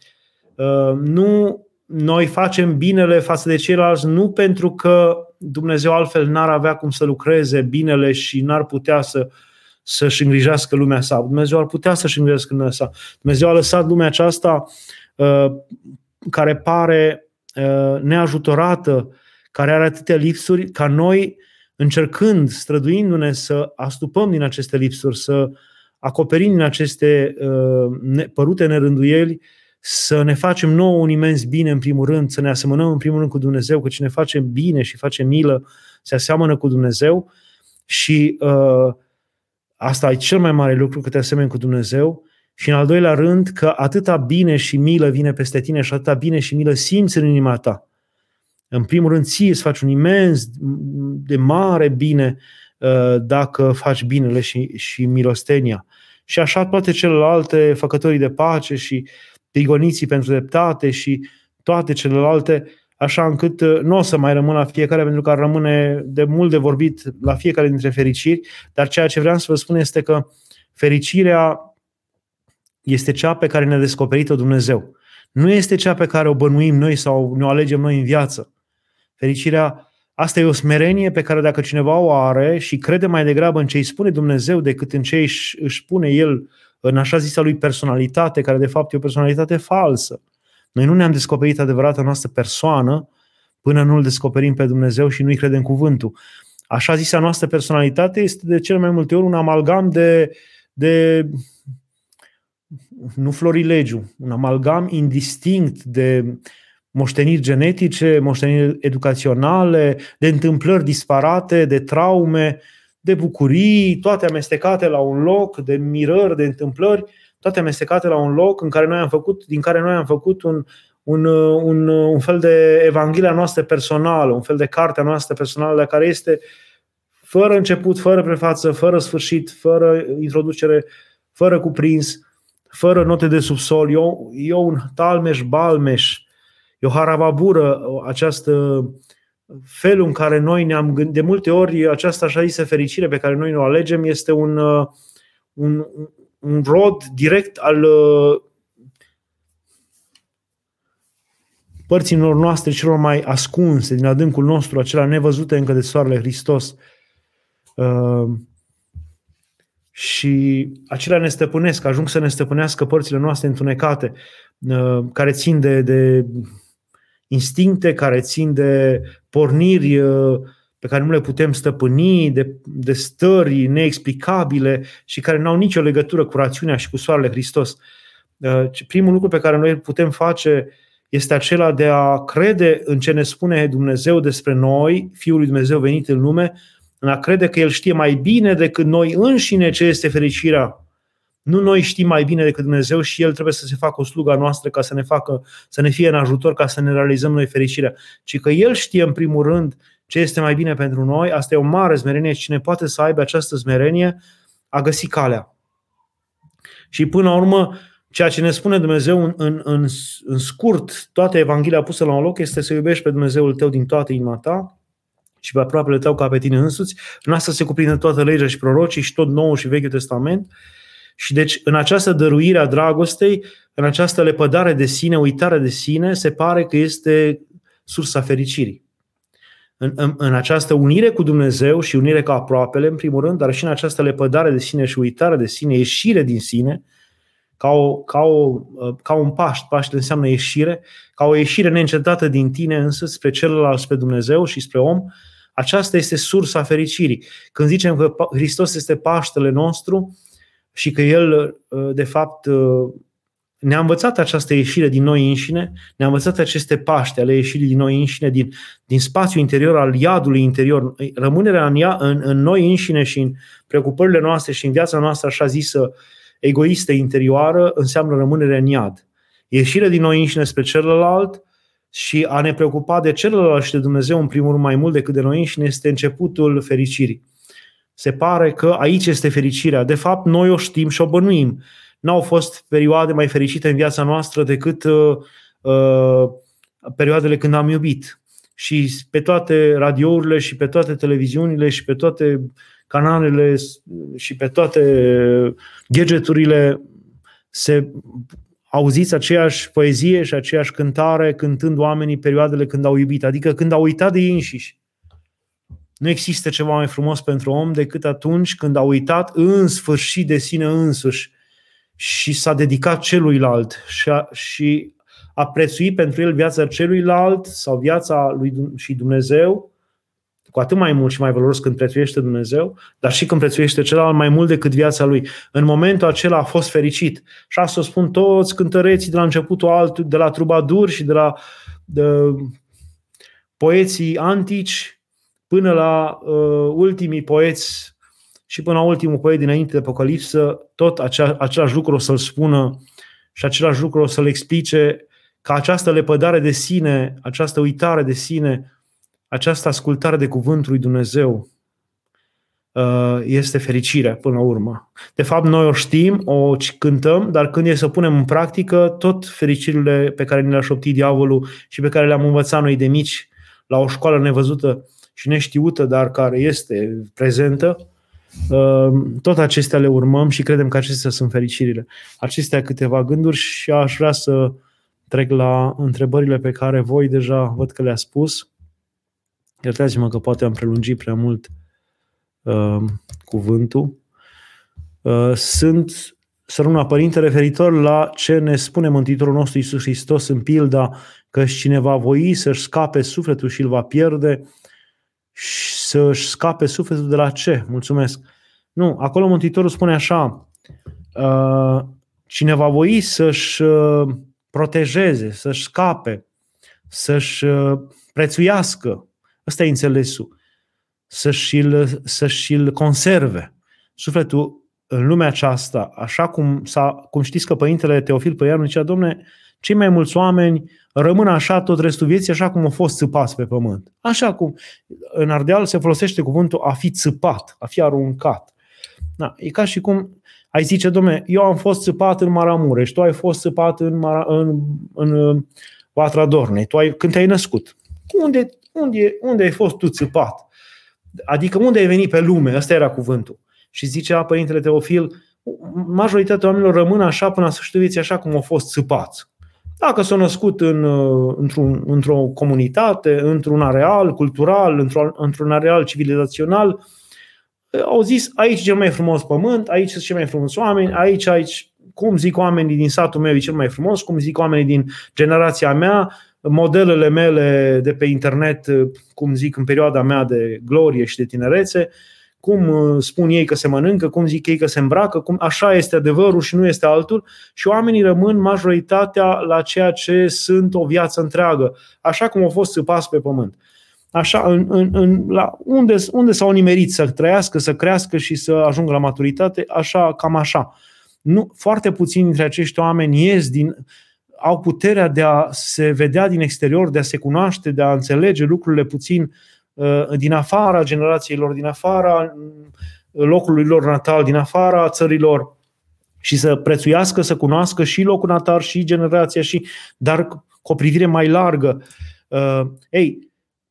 Uh, nu noi facem binele față de ceilalți nu pentru că Dumnezeu altfel n-ar avea cum să lucreze binele și n-ar putea să, să-și îngrijească lumea sa. Dumnezeu ar putea să-și îngrijească lumea sa. Dumnezeu a lăsat lumea aceasta uh, care pare uh, neajutorată, care are atâtea lipsuri, ca noi, încercând, străduindu-ne să astupăm din aceste lipsuri, să acoperind din aceste uh, părute nerânduieli, să ne facem nou un imens bine în primul rând, să ne asemănăm în primul rând cu Dumnezeu, că cine face bine și face milă se aseamănă cu Dumnezeu și uh, asta e cel mai mare lucru, că te asemeni cu Dumnezeu și în al doilea rând că atâta bine și milă vine peste tine și atâta bine și milă simți în inima ta. în primul rând ție îți faci un imens de mare bine uh, dacă faci binele și, și milostenia. Și așa toate celelalte făcătorii de pace și prigoniții pentru dreptate și toate celelalte, așa încât uh, nu o să mai rămân la fiecare, pentru că ar rămâne de mult de vorbit la fiecare dintre fericiri, dar ceea ce vreau să vă spun este că fericirea este cea pe care ne-a descoperit-o Dumnezeu. Nu este cea pe care o bănuim noi sau ne-o alegem noi în viață. Fericirea, asta e o smerenie pe care dacă cineva o are și crede mai degrabă în ce îi spune Dumnezeu decât în ce își, își spune el în așa zisa lui personalitate, care de fapt e o personalitate falsă. Noi nu ne-am descoperit adevărata noastră persoană până nu îl descoperim pe Dumnezeu și nu-i credem cuvântul. Așa zisa noastră personalitate este de cel mai multe ori un amalgam de, de nu florilegiu, un amalgam indistinct de moșteniri genetice, moșteniri educaționale, de întâmplări disparate, de traume, de bucurii, toate amestecate la un loc, de mirări, de întâmplări, toate amestecate la un loc în care noi am făcut, din care noi am făcut un, un, un, un fel de Evanghelia noastră personală, un fel de cartea noastră personală, care este fără început, fără prefață, fără sfârșit, fără introducere, fără cuprins, fără note de subsol. Eu, eu un talmeș, balmeș, e o harababură, această felul în care noi ne-am gândit, de multe ori această așa zisă fericire pe care noi o alegem este un, uh, un, un rod direct al uh, părților noastre celor mai ascunse din adâncul nostru, acela nevăzute încă de soarele Hristos. Uh, și acelea ne stăpânesc, ajung să ne stăpânească părțile noastre întunecate, care țin de, de instincte care țin de porniri uh, pe care nu le putem stăpâni, de, de stări neexplicabile și care nu au nicio legătură cu rațiunea și cu soarele Hristos. Uh, primul lucru pe care noi putem face este acela de a crede în ce ne spune Dumnezeu despre noi, Fiul lui Dumnezeu venit în lume, în a crede că El știe mai bine decât noi înșine ce este fericirea nu noi știm mai bine decât Dumnezeu și El trebuie să se facă o sluga noastră ca să ne facă, să ne fie în ajutor ca să ne realizăm noi fericirea, ci că El știe în primul rând ce este mai bine pentru noi, asta e o mare smerenie și cine poate să aibă această smerenie a găsit calea. Și până la urmă, ceea ce ne spune Dumnezeu în, în, în, în scurt, toată Evanghelia pusă la un loc este să iubești pe Dumnezeul tău din toată inima ta și pe aproapele tău ca pe tine însuți. În asta se cuprinde toată legea și prorocii și tot Noul și Vechiul Testament. Și deci în această dăruire a dragostei, în această lepădare de sine, uitare de sine, se pare că este sursa fericirii. În, în, în această unire cu Dumnezeu și unire cu aproapele, în primul rând, dar și în această lepădare de sine și uitare de sine, ieșire din sine, ca, o, ca, o, ca un paști, paști înseamnă ieșire, ca o ieșire neîncetată din tine însă spre celălalt, spre Dumnezeu și spre om, aceasta este sursa fericirii. Când zicem că Hristos este Paștele nostru, și că El, uh, de fapt, uh, ne-a învățat această ieșire din noi înșine, ne-a învățat aceste paște ale ieșirii din noi înșine, din, din spațiul interior, al iadului interior. Rămânerea în, ea, în, în noi înșine și în preocupările noastre și în viața noastră, așa zisă, egoistă interioară, înseamnă rămânerea în iad. Ieșirea din noi înșine spre celălalt și a ne preocupa de celălalt și de Dumnezeu în primul rând mai mult decât de noi înșine este începutul fericirii. Se pare că aici este fericirea. De fapt, noi o știm și o bănuim. N-au fost perioade mai fericite în viața noastră decât uh, uh, perioadele când am iubit. Și pe toate radiourile și pe toate televiziunile și pe toate canalele și pe toate gadgeturile se auziți aceeași poezie și aceeași cântare cântând oamenii perioadele când au iubit, adică când au uitat de ei înșiși. Nu există ceva mai frumos pentru om decât atunci când a uitat în sfârșit de sine însuși și s-a dedicat celuilalt și a, și a prețuit pentru el viața celuilalt sau viața lui și Dumnezeu, cu atât mai mult și mai valoros când prețuiește Dumnezeu, dar și când prețuiește celălalt mai mult decât viața lui. În momentul acela a fost fericit. Și asta o spun toți cântăreții de la începutul altul, de la trubaduri și de la de, poeții antici, până la uh, ultimii poeți și până la ultimul poet dinainte de Apocalipsă, tot acea, același lucru o să-l spună și același lucru o să-l explice ca această lepădare de sine, această uitare de sine, această ascultare de cuvântul lui Dumnezeu uh, este fericirea până la urmă. De fapt, noi o știm, o cântăm, dar când e să punem în practică, tot fericirile pe care ne le-a șoptit diavolul și pe care le-am învățat noi de mici la o școală nevăzută și neștiută, dar care este prezentă, uh, tot acestea le urmăm și credem că acestea sunt fericirile. Acestea câteva gânduri și aș vrea să trec la întrebările pe care voi deja văd că le-a spus. Iertați-mă că poate am prelungit prea mult uh, cuvântul. Uh, sunt Săruna Părinte referitor la ce ne spune Mântuitorul nostru Iisus Hristos în pilda că cine va voi să-și scape sufletul și îl va pierde, să-și scape sufletul de la ce? Mulțumesc. Nu, acolo Mântuitorul spune așa, uh, cine va voi să-și uh, protejeze, să-și scape, să-și uh, prețuiască. Ăsta e înțelesul. Să-și-l, să-și-l conserve. Sufletul în lumea aceasta, așa cum, s-a, cum știți că Părintele Teofil Păianu zicea, domne, cei mai mulți oameni rămân așa tot restul vieții, așa cum au fost țăpați pe pământ. Așa cum în Ardeal se folosește cuvântul a fi țăpat, a fi aruncat. Da, e ca și cum ai zice, domne, eu am fost țăpat în Maramureș, tu ai fost țăpat în, Mara, în, în, în Vatra Dornei, tu ai, când te-ai născut. Unde, unde, unde ai fost tu țăpat? Adică unde ai venit pe lume? Ăsta era cuvântul. Și zicea Părintele Teofil, majoritatea oamenilor rămân așa până la sfârșitul vieții, așa cum au fost țăpați. Dacă s-au născut în, într-un, într-o comunitate, într-un areal cultural, într-un, într-un areal civilizațional, au zis aici e cel mai frumos pământ, aici sunt cei mai frumos oameni, aici, aici, cum zic oamenii din satul meu e cel mai frumos, cum zic oamenii din generația mea, modelele mele de pe internet, cum zic în perioada mea de glorie și de tinerețe, cum uh, spun ei că se mănâncă, cum zic ei că se îmbracă, cum așa este adevărul și nu este altul și oamenii rămân majoritatea la ceea ce sunt o viață întreagă, așa cum au fost săpați pe pământ așa, în, în, în, la unde, unde s-au nimerit să trăiască, să crească și să ajungă la maturitate, așa, cam așa. Nu, foarte puțini dintre acești oameni ies din, au puterea de a se vedea din exterior, de a se cunoaște, de a înțelege lucrurile puțin uh, din afara generațiilor, din afara uh, locului lor natal, din afara țărilor și să prețuiască, să cunoască și locul natal și generația, și, dar cu o privire mai largă. Uh, ei,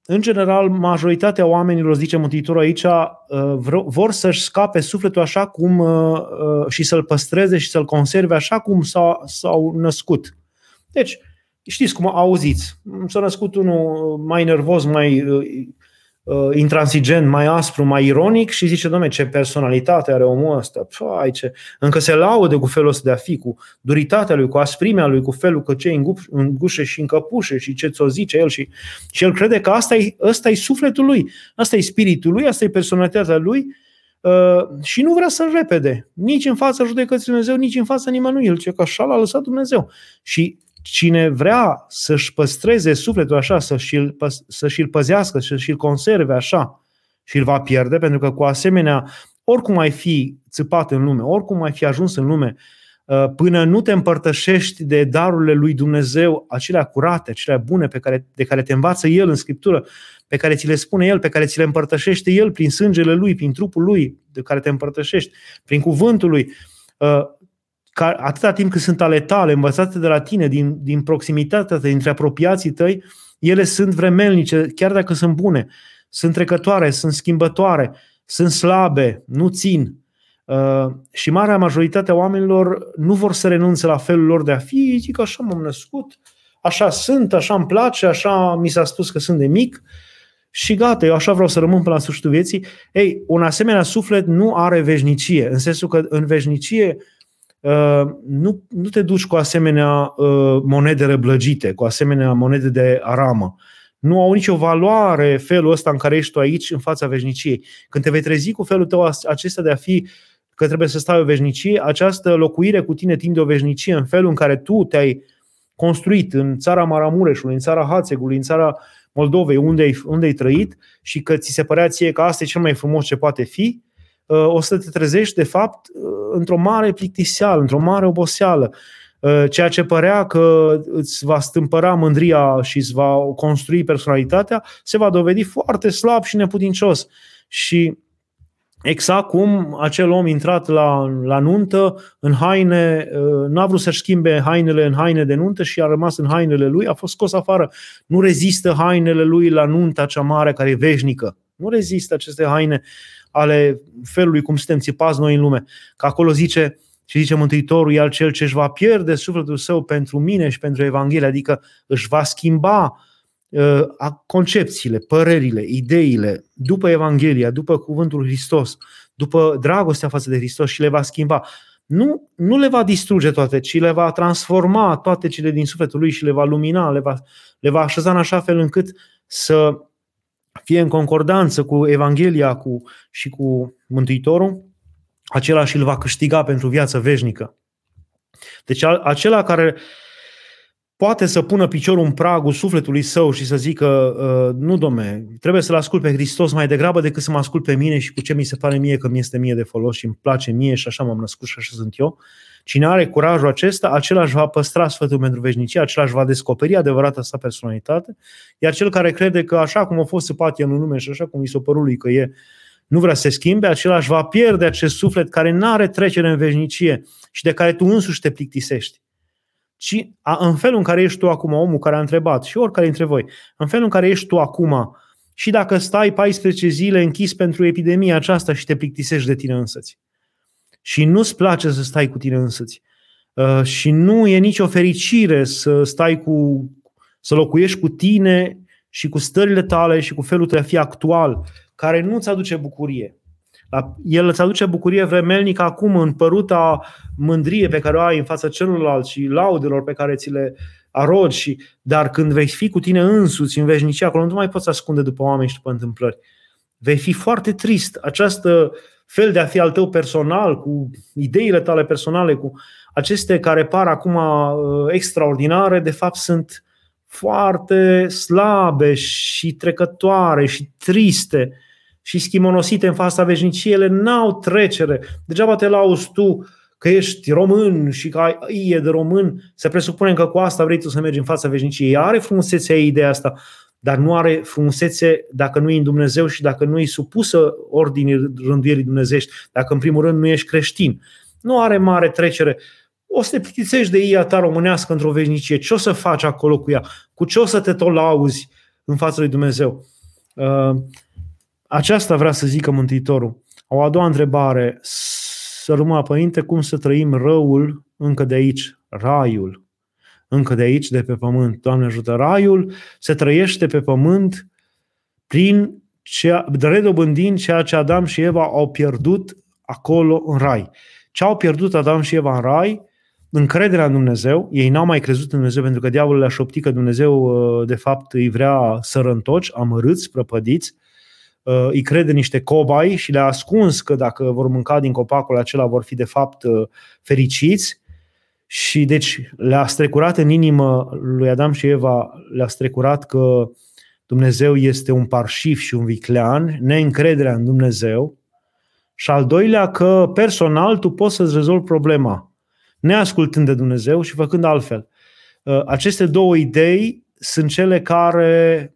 în general, majoritatea oamenilor, zice Mântuitorul aici, uh, vor să-și scape sufletul așa cum uh, uh, și să-l păstreze și să-l conserve așa cum s-au născut. Deci, știți cum auziți, s-a născut unul mai nervos, mai uh, intransigent, mai aspru, mai ironic și zice, domne, ce personalitate are omul ăsta. Păi, ce... Încă se laude cu felul ăsta de a fi, cu duritatea lui, cu asprimea lui, cu felul că ce în gușe și în căpușe și ce ți-o zice el. Și, și el crede că asta e, asta e sufletul lui, asta e spiritul lui, asta e personalitatea lui uh, și nu vrea să-l repede. Nici în fața judecății Dumnezeu, nici în fața nimănui. El ce că așa l-a lăsat Dumnezeu. Și cine vrea să-și păstreze sufletul așa, să-și-l, să-și-l păzească, să-și-l conserve așa, și îl va pierde, pentru că cu asemenea, oricum ai fi țipat în lume, oricum ai fi ajuns în lume, uh, până nu te împărtășești de darurile lui Dumnezeu, acelea curate, acelea bune pe care, de care te învață El în Scriptură, pe care ți le spune El, pe care ți le împărtășește El prin sângele Lui, prin trupul Lui, de care te împărtășești, prin cuvântul Lui, uh, ca, atâta timp cât sunt ale tale, învățate de la tine, din, din proximitatea ta, dintre apropiații tăi, ele sunt vremelnice, chiar dacă sunt bune, sunt trecătoare, sunt schimbătoare, sunt slabe, nu țin. Uh, și marea majoritate a oamenilor nu vor să renunțe la felul lor de a fi, zic așa m-am născut, așa sunt, așa îmi place, așa mi s-a spus că sunt de mic și gata, eu așa vreau să rămân până la sfârșitul vieții. Ei, un asemenea suflet nu are veșnicie, în sensul că în veșnicie Uh, nu, nu te duci cu asemenea uh, monede răblăgite, cu asemenea monede de aramă. Nu au nicio valoare felul ăsta în care ești tu aici în fața veșniciei. Când te vei trezi cu felul tău acesta de a fi că trebuie să stai o veșnicie, această locuire cu tine timp de o veșnicie în felul în care tu te-ai construit în țara Maramureșului, în țara Hațegului, în țara Moldovei, unde ai, unde ai trăit și că ți se părea ție că asta e cel mai frumos ce poate fi, Uh, o să te trezești, de fapt, uh, într-o mare plictiseală, într-o mare oboseală. Uh, ceea ce părea că îți va stâmpăra mândria și îți va construi personalitatea, se va dovedi foarte slab și neputincios. Și Exact cum acel om intrat la, la nuntă în haine, uh, n-a vrut să-și schimbe hainele în haine de nuntă și a rămas în hainele lui, a fost scos afară. Nu rezistă hainele lui la nunta cea mare care e veșnică. Nu rezistă aceste haine ale felului cum suntem țipați noi în lume. Că acolo zice, și zice Mântuitorul, iar cel ce își va pierde sufletul său pentru mine și pentru Evanghelie, adică își va schimba uh, concepțiile, părerile, ideile, după Evanghelia, după Cuvântul Hristos, după dragostea față de Hristos și le va schimba. Nu, nu le va distruge toate, ci le va transforma toate cele din sufletul lui și le va lumina, le va, le va așeza în așa fel încât să fie în concordanță cu Evanghelia cu, și cu Mântuitorul, acela și îl va câștiga pentru viață veșnică. Deci acela care poate să pună piciorul în pragul sufletului său și să zică, uh, nu domne, trebuie să-L ascult pe Hristos mai degrabă decât să mă ascult pe mine și cu ce mi se pare mie că mi este mie de folos și îmi place mie și așa m-am născut și așa sunt eu. Cine are curajul acesta, acela își va păstra sfătul pentru veșnicie, acela își va descoperi adevărata sa personalitate, iar cel care crede că așa cum a fost simpatia în lume și așa cum i s-a părut lui că e, nu vrea să se schimbe, acela își va pierde acest suflet care nu are trecere în veșnicie și de care tu însuși te plictisești. Ci a, în felul în care ești tu acum, omul care a întrebat, și oricare dintre voi, în felul în care ești tu acum, și dacă stai 14 zile închis pentru epidemia aceasta și te plictisești de tine însăți, și nu-ți place să stai cu tine însăți, uh, și nu e nicio fericire să stai cu, să locuiești cu tine și cu stările tale și cu felul tău de a fi actual, care nu-ți aduce bucurie, el îți aduce bucurie vremelnică acum în păruta mândrie pe care o ai în fața celorlalți și laudelor pe care ți le arogi, și, dar când vei fi cu tine însuți în veșnicie, acolo nu mai poți ascunde după oameni și după întâmplări. Vei fi foarte trist. Această fel de a fi al tău personal, cu ideile tale personale, cu aceste care par acum uh, extraordinare, de fapt sunt foarte slabe și trecătoare și triste și schimonosite în fața veșniciei, ele n-au trecere. Degeaba te lauzi tu că ești român și că ai ie de român, să presupunem că cu asta vrei tu să mergi în fața veșniciei. Are frumusețea ideea asta, dar nu are frumusețe dacă nu e în Dumnezeu și dacă nu e supusă ordinii rânduierii dumnezești, dacă în primul rând nu ești creștin. Nu are mare trecere. O să te plictisești de ea ta românească într-o veșnicie. Ce o să faci acolo cu ea? Cu ce o să te tot lauzi în fața lui Dumnezeu? Uh, aceasta vrea să zică Mântuitorul. O a doua întrebare, să rămână părinte, cum să trăim răul încă de aici, raiul, încă de aici, de pe pământ. Doamne ajută, raiul se trăiește pe pământ prin ceea, redobândind ceea ce Adam și Eva au pierdut acolo în rai. Ce au pierdut Adam și Eva în rai? Încrederea în Dumnezeu. Ei n-au mai crezut în Dumnezeu pentru că diavolul le-a șoptit că Dumnezeu uh, de fapt îi vrea sărăntoci, amărâți, prăpădiți Uh, îi crede niște cobai și le-a ascuns că dacă vor mânca din copacul acela vor fi de fapt uh, fericiți și deci le-a strecurat în inimă lui Adam și Eva, le-a strecurat că Dumnezeu este un parșif și un viclean, neîncrederea în Dumnezeu și al doilea că personal tu poți să-ți rezolvi problema neascultând de Dumnezeu și făcând altfel. Uh, aceste două idei sunt cele care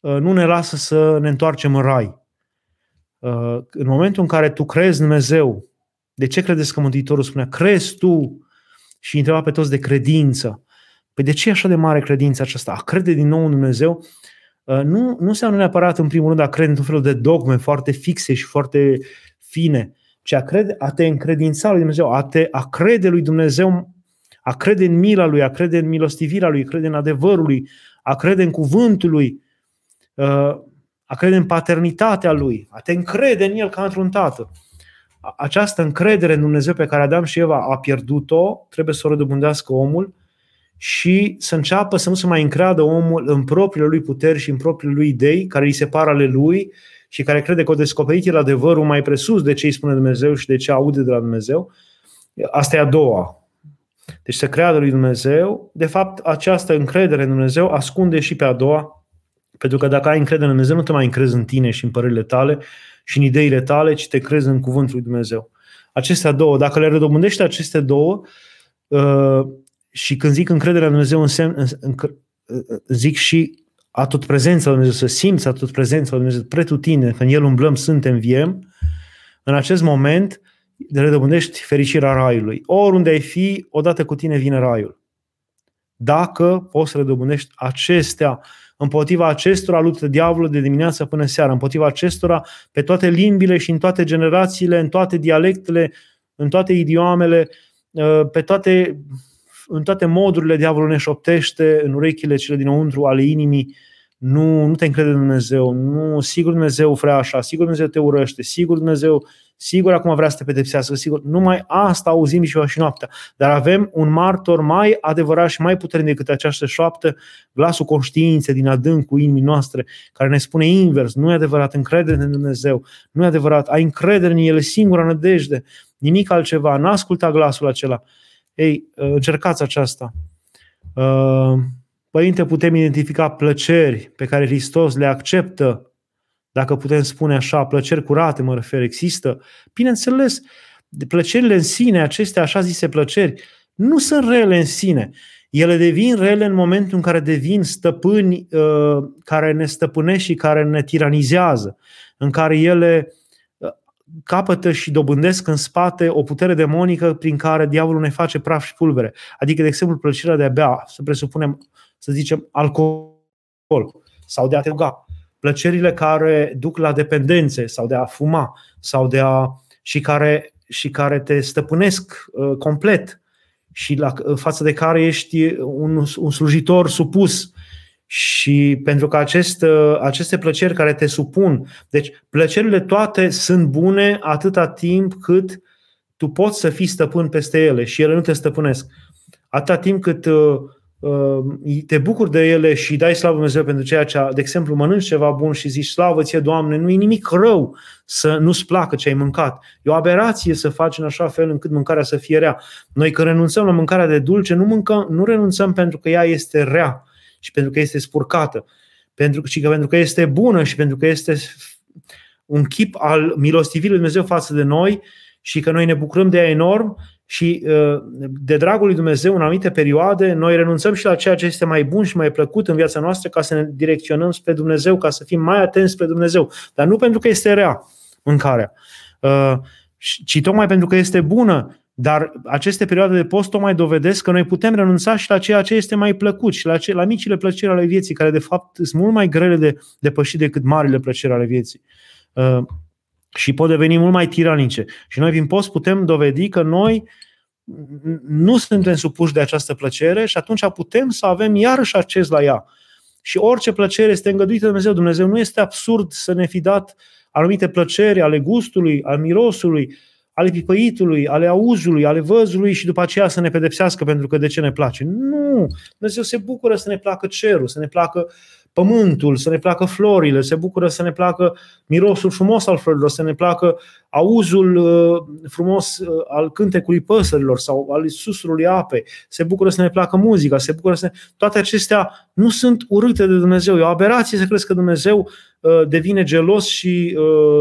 Uh, nu ne lasă să ne întoarcem în rai. Uh, în momentul în care tu crezi în Dumnezeu, de ce credeți că Mântuitorul spunea, crezi tu și întreba pe toți de credință. Păi de ce e așa de mare credința aceasta? A crede din nou în Dumnezeu uh, nu, nu înseamnă neapărat în primul rând a crede într-un fel de dogme foarte fixe și foarte fine, ci a, crede, a te încredința lui Dumnezeu, a, te, a crede lui Dumnezeu, a crede în mila lui, a crede în milostivirea lui, a crede în adevărul lui, a crede în cuvântul lui, a crede în paternitatea lui, a te încrede în el ca într-un tată. Această încredere în Dumnezeu pe care Adam și Eva a pierdut-o, trebuie să o redobândească omul și să înceapă să nu se mai încreadă omul în propriile lui puteri și în propriile lui idei, care îi separă ale lui și care crede că o descoperit el adevărul mai presus de ce îi spune Dumnezeu și de ce aude de la Dumnezeu. Asta e a doua. Deci să creadă lui Dumnezeu. De fapt, această încredere în Dumnezeu ascunde și pe a doua pentru că dacă ai încredere în Dumnezeu, nu te mai încrezi în tine și în părerile tale și în ideile tale, ci te crezi în cuvântul lui Dumnezeu. Acestea două, dacă le redobândești aceste două, uh, și când zic încrederea în Dumnezeu, însemn, în, în, zic și a tot prezența lui Dumnezeu, să simți a tot prezența lui Dumnezeu pretutine, când El umblăm, suntem, viem, în acest moment redobândești fericirea raiului. Oriunde ai fi, odată cu tine vine raiul. Dacă poți să redobândești acestea, împotriva acestora luptă diavolul de dimineață până seara, împotriva acestora pe toate limbile și în toate generațiile, în toate dialectele, în toate idioamele, pe toate în toate modurile diavolul ne șoptește în urechile cele dinăuntru ale inimii, nu, nu te încrede în Dumnezeu, nu, sigur Dumnezeu vrea așa, sigur Dumnezeu te urăște, sigur Dumnezeu, sigur acum vrea să te pedepsească, sigur, numai asta auzim și și noaptea. Dar avem un martor mai adevărat și mai puternic decât această șoaptă, glasul conștiinței din adâncul inimii noastre, care ne spune invers, nu e adevărat, încredere în Dumnezeu, nu e adevărat, ai încredere în El, singura nădejde, nimic altceva, nu asculta glasul acela. Ei, uh, încercați aceasta. Uh, Părinte, putem identifica plăceri pe care Hristos le acceptă, dacă putem spune așa, plăceri curate, mă refer, există. Bineînțeles, plăcerile în sine, aceste așa zise plăceri, nu sunt rele în sine. Ele devin rele în momentul în care devin stăpâni uh, care ne stăpânesc și care ne tiranizează, în care ele capătă și dobândesc în spate o putere demonică prin care diavolul ne face praf și pulbere. Adică, de exemplu, plăcerea de a bea, să presupunem, să zicem, alcool sau de a te ruga. Plăcerile care duc la dependențe sau de a fuma sau de a și care, și care te stăpânesc uh, complet și la, față de care ești un, un slujitor supus și pentru că acest, aceste plăceri care te supun, deci plăcerile toate sunt bune atâta timp cât tu poți să fii stăpân peste ele și ele nu te stăpânesc. Atâta timp cât uh, uh te bucuri de ele și dai slavă Dumnezeu pentru ceea ce, de exemplu, mănânci ceva bun și zici slavă ție, Doamne, nu e nimic rău să nu-ți placă ce ai mâncat. E o aberație să faci în așa fel încât mâncarea să fie rea. Noi când renunțăm la mâncarea de dulce, nu, mâncăm, nu renunțăm pentru că ea este rea, și pentru că este spurcată, pentru, și că pentru că este bună și pentru că este un chip al milostivirii lui Dumnezeu față de noi și că noi ne bucurăm de ea enorm și uh, de dragul lui Dumnezeu în anumite perioade noi renunțăm și la ceea ce este mai bun și mai plăcut în viața noastră ca să ne direcționăm spre Dumnezeu, ca să fim mai atenți spre Dumnezeu. Dar nu pentru că este rea mâncarea, uh, ci tocmai pentru că este bună dar aceste perioade de post tocmai dovedesc că noi putem renunța și la ceea ce este mai plăcut și la, ce, la micile plăceri ale vieții, care de fapt sunt mult mai grele de depășit decât marile plăceri ale vieții. Uh, și pot deveni mult mai tiranice. Și noi, prin post, putem dovedi că noi nu suntem supuși de această plăcere și atunci putem să avem iarăși acces la ea. Și orice plăcere este îngăduită de Dumnezeu. Dumnezeu nu este absurd să ne fi dat anumite plăceri ale gustului, al mirosului, ale pipăitului, ale auzului, ale văzului și după aceea să ne pedepsească pentru că de ce ne place. Nu! Dumnezeu se bucură să ne placă cerul, să ne placă pământul, să ne placă florile, se bucură să ne placă mirosul frumos al florilor, să ne placă auzul uh, frumos uh, al cântecului păsărilor sau al susurului apei, se bucură să ne placă muzica, se bucură să ne... Toate acestea nu sunt urâte de Dumnezeu. E o aberație să crezi că Dumnezeu uh, devine gelos și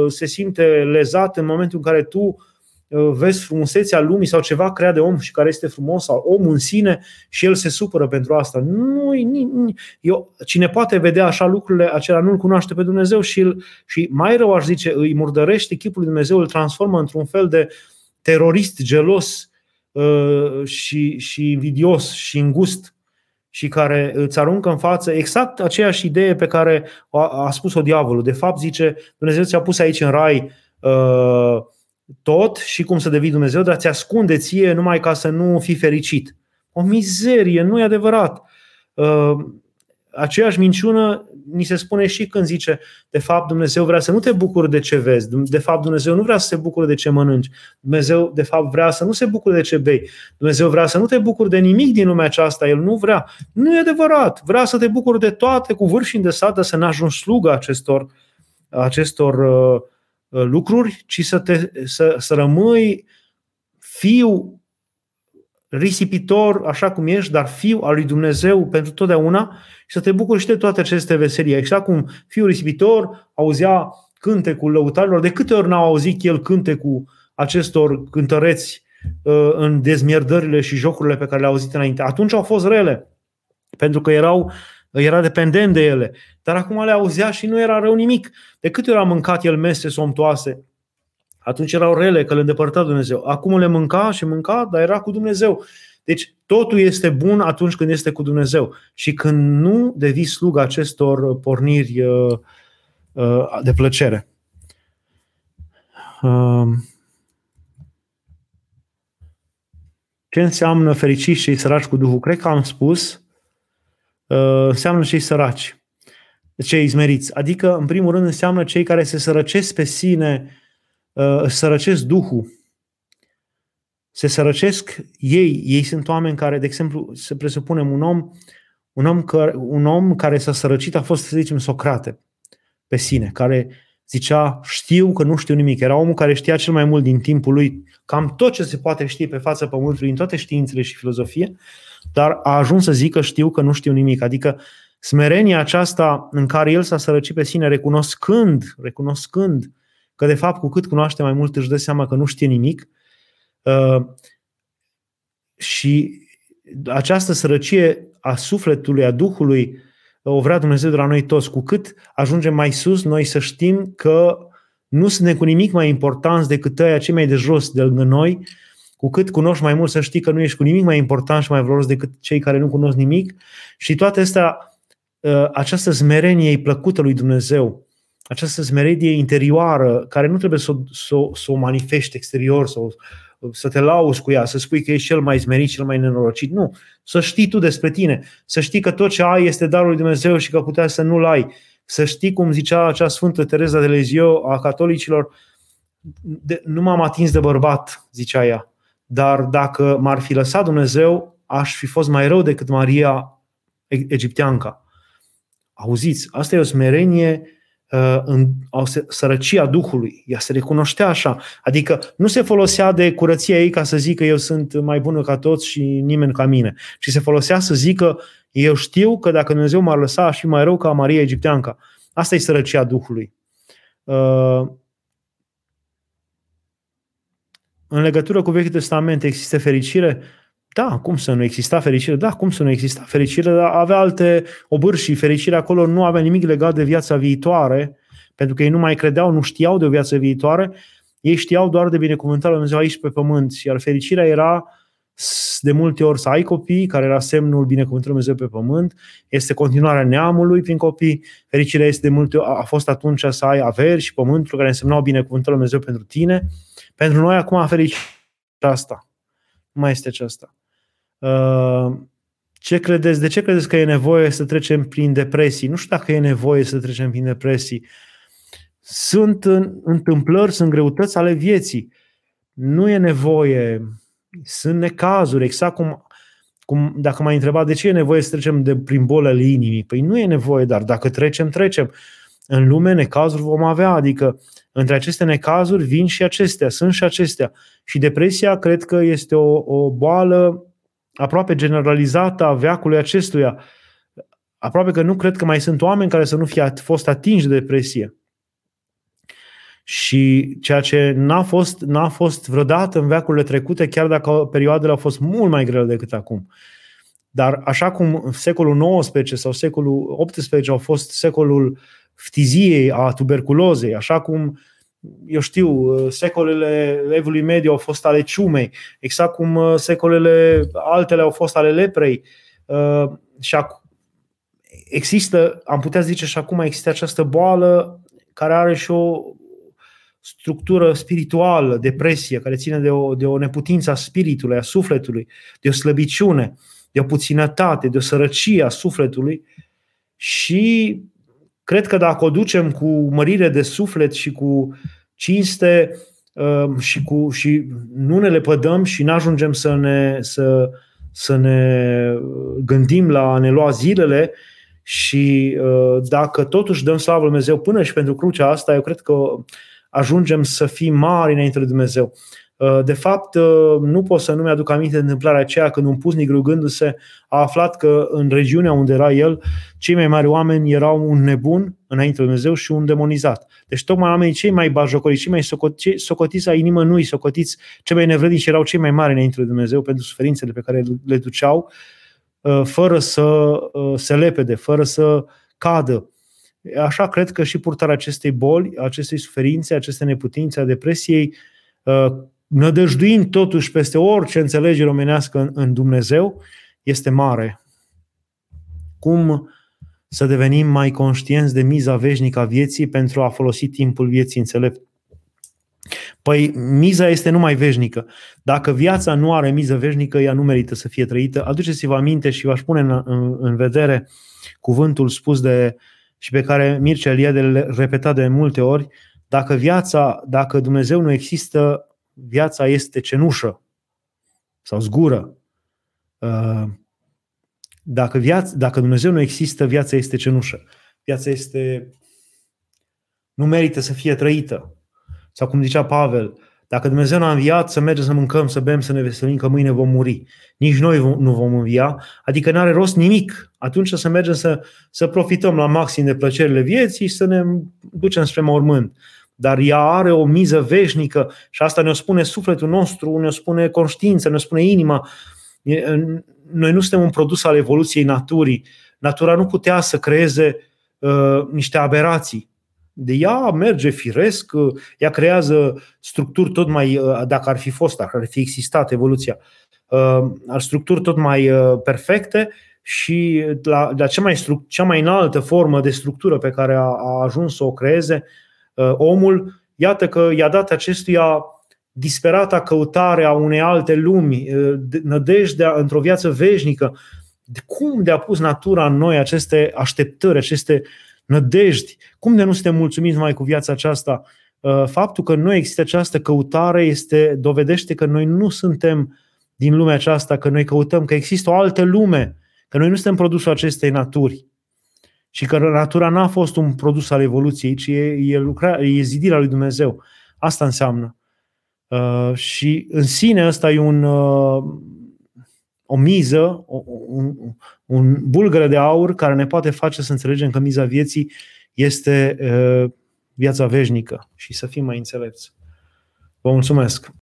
se simte lezat în momentul în care tu Uh, vezi frumusețea lumii sau ceva creat de om și care este frumos sau omul în sine și el se supără pentru asta. Nu, eu, cine poate vedea așa lucrurile, acela nu-L cunoaște pe Dumnezeu și, îl, și mai rău aș zice, îi murdărește chipul lui Dumnezeu, îl transformă într-un fel de terorist gelos uh, și, și invidios și îngust și care îți aruncă în față exact aceeași idee pe care a, a spus-o diavolul. De fapt, zice, Dumnezeu ți-a pus aici în rai uh, tot și cum să devii Dumnezeu, dar ți ascunde ție numai ca să nu fii fericit. O mizerie, nu e adevărat. Uh, aceeași minciună ni se spune și când zice, de fapt Dumnezeu vrea să nu te bucuri de ce vezi, de fapt Dumnezeu nu vrea să se bucure de ce mănânci, Dumnezeu de fapt vrea să nu se bucure de ce bei, Dumnezeu vrea să nu te bucuri de nimic din lumea aceasta, El nu vrea. Nu e adevărat, vrea să te bucuri de toate cu vârf și îndesată, să n-ajungi slugă acestor, acestor uh, Uh, lucruri, ci să, te, să, să rămâi fiu risipitor, așa cum ești, dar fiu al lui Dumnezeu pentru totdeauna și să te bucuri și de toate aceste veselii. Exact cum fiul risipitor auzea cântecul lăutarilor, de câte ori n-au auzit el cântecul acestor cântăreți uh, în dezmierdările și jocurile pe care le-au auzit înainte. Atunci au fost rele, pentru că erau, era dependent de ele. Dar acum le auzea și nu era rău nimic. De câte ori a mâncat el mese somtoase, atunci erau rele, că le îndepărta Dumnezeu. Acum le mânca și mânca, dar era cu Dumnezeu. Deci totul este bun atunci când este cu Dumnezeu. Și când nu devii slug acestor porniri uh, uh, de plăcere. Um, ce înseamnă fericiți și săraci cu Duhul? Cred că am spus, uh, înseamnă cei săraci, cei izmeriți. Adică, în primul rând, înseamnă cei care se sărăcesc pe sine, își sărăcesc Duhul, se sărăcesc ei. Ei sunt oameni care, de exemplu, să presupunem un om, un om, care, un om care s-a sărăcit a fost, să zicem, Socrate pe sine, care zicea, știu că nu știu nimic. Era omul care știa cel mai mult din timpul lui, cam tot ce se poate ști pe fața pământului, în toate științele și filozofie, dar a ajuns să zică știu că nu știu nimic. Adică smerenia aceasta în care el s-a sărăcit pe sine, recunoscând, recunoscând că de fapt cu cât cunoaște mai mult își dă seama că nu știe nimic, Uh, și această sărăcie a sufletului, a Duhului, o vrea Dumnezeu de la noi toți. Cu cât ajungem mai sus, noi să știm că nu suntem cu nimic mai importanți decât ăia cei mai de jos de lângă noi, cu cât cunoști mai mult să știi că nu ești cu nimic mai important și mai valoros decât cei care nu cunosc nimic. Și toate astea, uh, această smerenie e plăcută lui Dumnezeu, această smerenie interioară, care nu trebuie să, să, să o manifeste exterior sau să te lauzi cu ea, să spui că ești cel mai zmerit, cel mai nenorocit. Nu. Să știi tu despre tine. Să știi că tot ce ai este darul lui Dumnezeu și că putea să nu-l ai. Să știi, cum zicea acea Sfântă Tereza de Lezio a catolicilor, de, nu m-am atins de bărbat, zicea ea. Dar dacă m-ar fi lăsat Dumnezeu, aș fi fost mai rău decât Maria egipteanca. Auziți, asta e o smerenie Uh, în o sărăcia Duhului. Ea se recunoștea așa. Adică nu se folosea de curăția ei ca să zică eu sunt mai bună ca toți și nimeni ca mine. Și se folosea să zică eu știu că dacă Dumnezeu m-ar lăsa aș fi mai rău ca Maria Egipteanca. Asta e sărăcia Duhului. Uh, în legătură cu Vechiul Testament există fericire? Da, cum să nu exista fericire? Da, cum să nu exista fericire? Dar avea alte obârși. Fericirea acolo nu avea nimic legat de viața viitoare, pentru că ei nu mai credeau, nu știau de o viață viitoare. Ei știau doar de binecuvântarea Lui Dumnezeu aici pe pământ. Iar fericirea era de multe ori să ai copii, care era semnul binecuvântării Dumnezeu pe pământ, este continuarea neamului prin copii. Fericirea este de multe ori, a fost atunci să ai averi și pământul care însemnau binecuvântarea Dumnezeu pentru tine. Pentru noi acum fericirea asta. Nu mai este aceasta. Uh, ce credeți? De ce credeți că e nevoie să trecem prin depresii? Nu știu dacă e nevoie să trecem prin depresii. Sunt întâmplări, sunt greutăți ale vieții. Nu e nevoie. Sunt necazuri, exact cum, cum dacă m-ai întrebat de ce e nevoie să trecem de prin bolile inimii. Păi nu e nevoie, dar dacă trecem, trecem. În lume necazuri vom avea, adică între aceste necazuri vin și acestea, sunt și acestea. Și depresia cred că este o, o boală aproape generalizată a veacului acestuia. Aproape că nu cred că mai sunt oameni care să nu fie fost atinși de depresie. Și ceea ce n-a fost, n-a fost vreodată în veacurile trecute, chiar dacă perioadele au fost mult mai grele decât acum. Dar așa cum secolul XIX sau secolul XVIII au fost secolul ftiziei, a tuberculozei, așa cum eu știu, uh, secolele evului mediu au fost ale ciumei, exact cum uh, secolele altele au fost ale leprei. Uh, și există, am putea zice și acum există această boală care are și o structură spirituală, depresie, care ține de o, de o neputință a spiritului, a sufletului, de o slăbiciune, de o puținătate, de o sărăcie a sufletului și cred că dacă o ducem cu mărire de suflet și cu cinste um, și, cu, și nu ne lepădăm și nu ajungem să ne, să, să ne gândim la a ne lua zilele și uh, dacă totuși dăm slavă Lui Dumnezeu până și pentru crucea asta, eu cred că ajungem să fim mari înainte de Dumnezeu. Uh, de fapt, uh, nu pot să nu mi-aduc aminte de întâmplarea aceea când un pusnic rugându-se a aflat că în regiunea unde era el, cei mai mari oameni erau un nebun înainte de Dumnezeu și un demonizat. Deci tocmai oamenii cei mai bajocoriți, cei mai socotiți ai nimănui, socotiți cei mai nevredici erau cei mai mari înainte de Dumnezeu pentru suferințele pe care le duceau, uh, fără să se lepede, fără să cadă. Așa cred că și purtarea acestei boli, acestei suferințe, aceste neputințe, a depresiei, nădăjduind totuși peste orice înțelegere omenească în, în Dumnezeu, este mare. Cum să devenim mai conștienți de miza veșnică a vieții pentru a folosi timpul vieții înțelept? Păi miza este numai veșnică. Dacă viața nu are miză veșnică, ea nu merită să fie trăită. Aduceți-vă aminte și v-aș pune în, în, în vedere cuvântul spus de și pe care Mircea Eliade le repeta de multe ori, dacă viața, dacă Dumnezeu nu există, viața este cenușă sau zgură. Uh, dacă, viața, dacă Dumnezeu nu există, viața este cenușă. Viața este. nu merită să fie trăită. Sau cum zicea Pavel, dacă Dumnezeu n-a înviat, să mergem să mâncăm, să bem, să ne veselim, că mâine vom muri. Nici noi nu vom învia, adică nu are rost nimic. Atunci să mergem să, să profităm la maxim de plăcerile vieții și să ne ducem spre mormânt dar ea are o miză veșnică și asta ne-o spune sufletul nostru, ne-o spune conștiința, ne-o spune inima. Noi nu suntem un produs al evoluției naturii. Natura nu putea să creeze uh, niște aberații. De ea merge firesc, uh, ea creează structuri tot mai, uh, dacă ar fi fost, dacă ar fi existat evoluția, uh, structuri tot mai uh, perfecte și la, la cea, mai stru- cea mai înaltă formă de structură pe care a, a ajuns să o creeze, Uh, omul, iată că i-a dat acestuia disperata căutare a unei alte lumi, uh, nădejdea într-o viață veșnică. De cum de a pus natura în noi aceste așteptări, aceste nădejdi? Cum de nu suntem mulțumiți mai cu viața aceasta? Uh, faptul că nu există această căutare este, dovedește că noi nu suntem din lumea aceasta, că noi căutăm, că există o altă lume, că noi nu suntem produsul acestei naturi și că natura n-a fost un produs al evoluției, ci e, e, lucra, e zidirea lui Dumnezeu. Asta înseamnă. Uh, și în sine ăsta e un, uh, o miză, un, un bulgăre de aur care ne poate face să înțelegem că miza vieții este uh, viața veșnică și să fim mai înțelepți. Vă mulțumesc!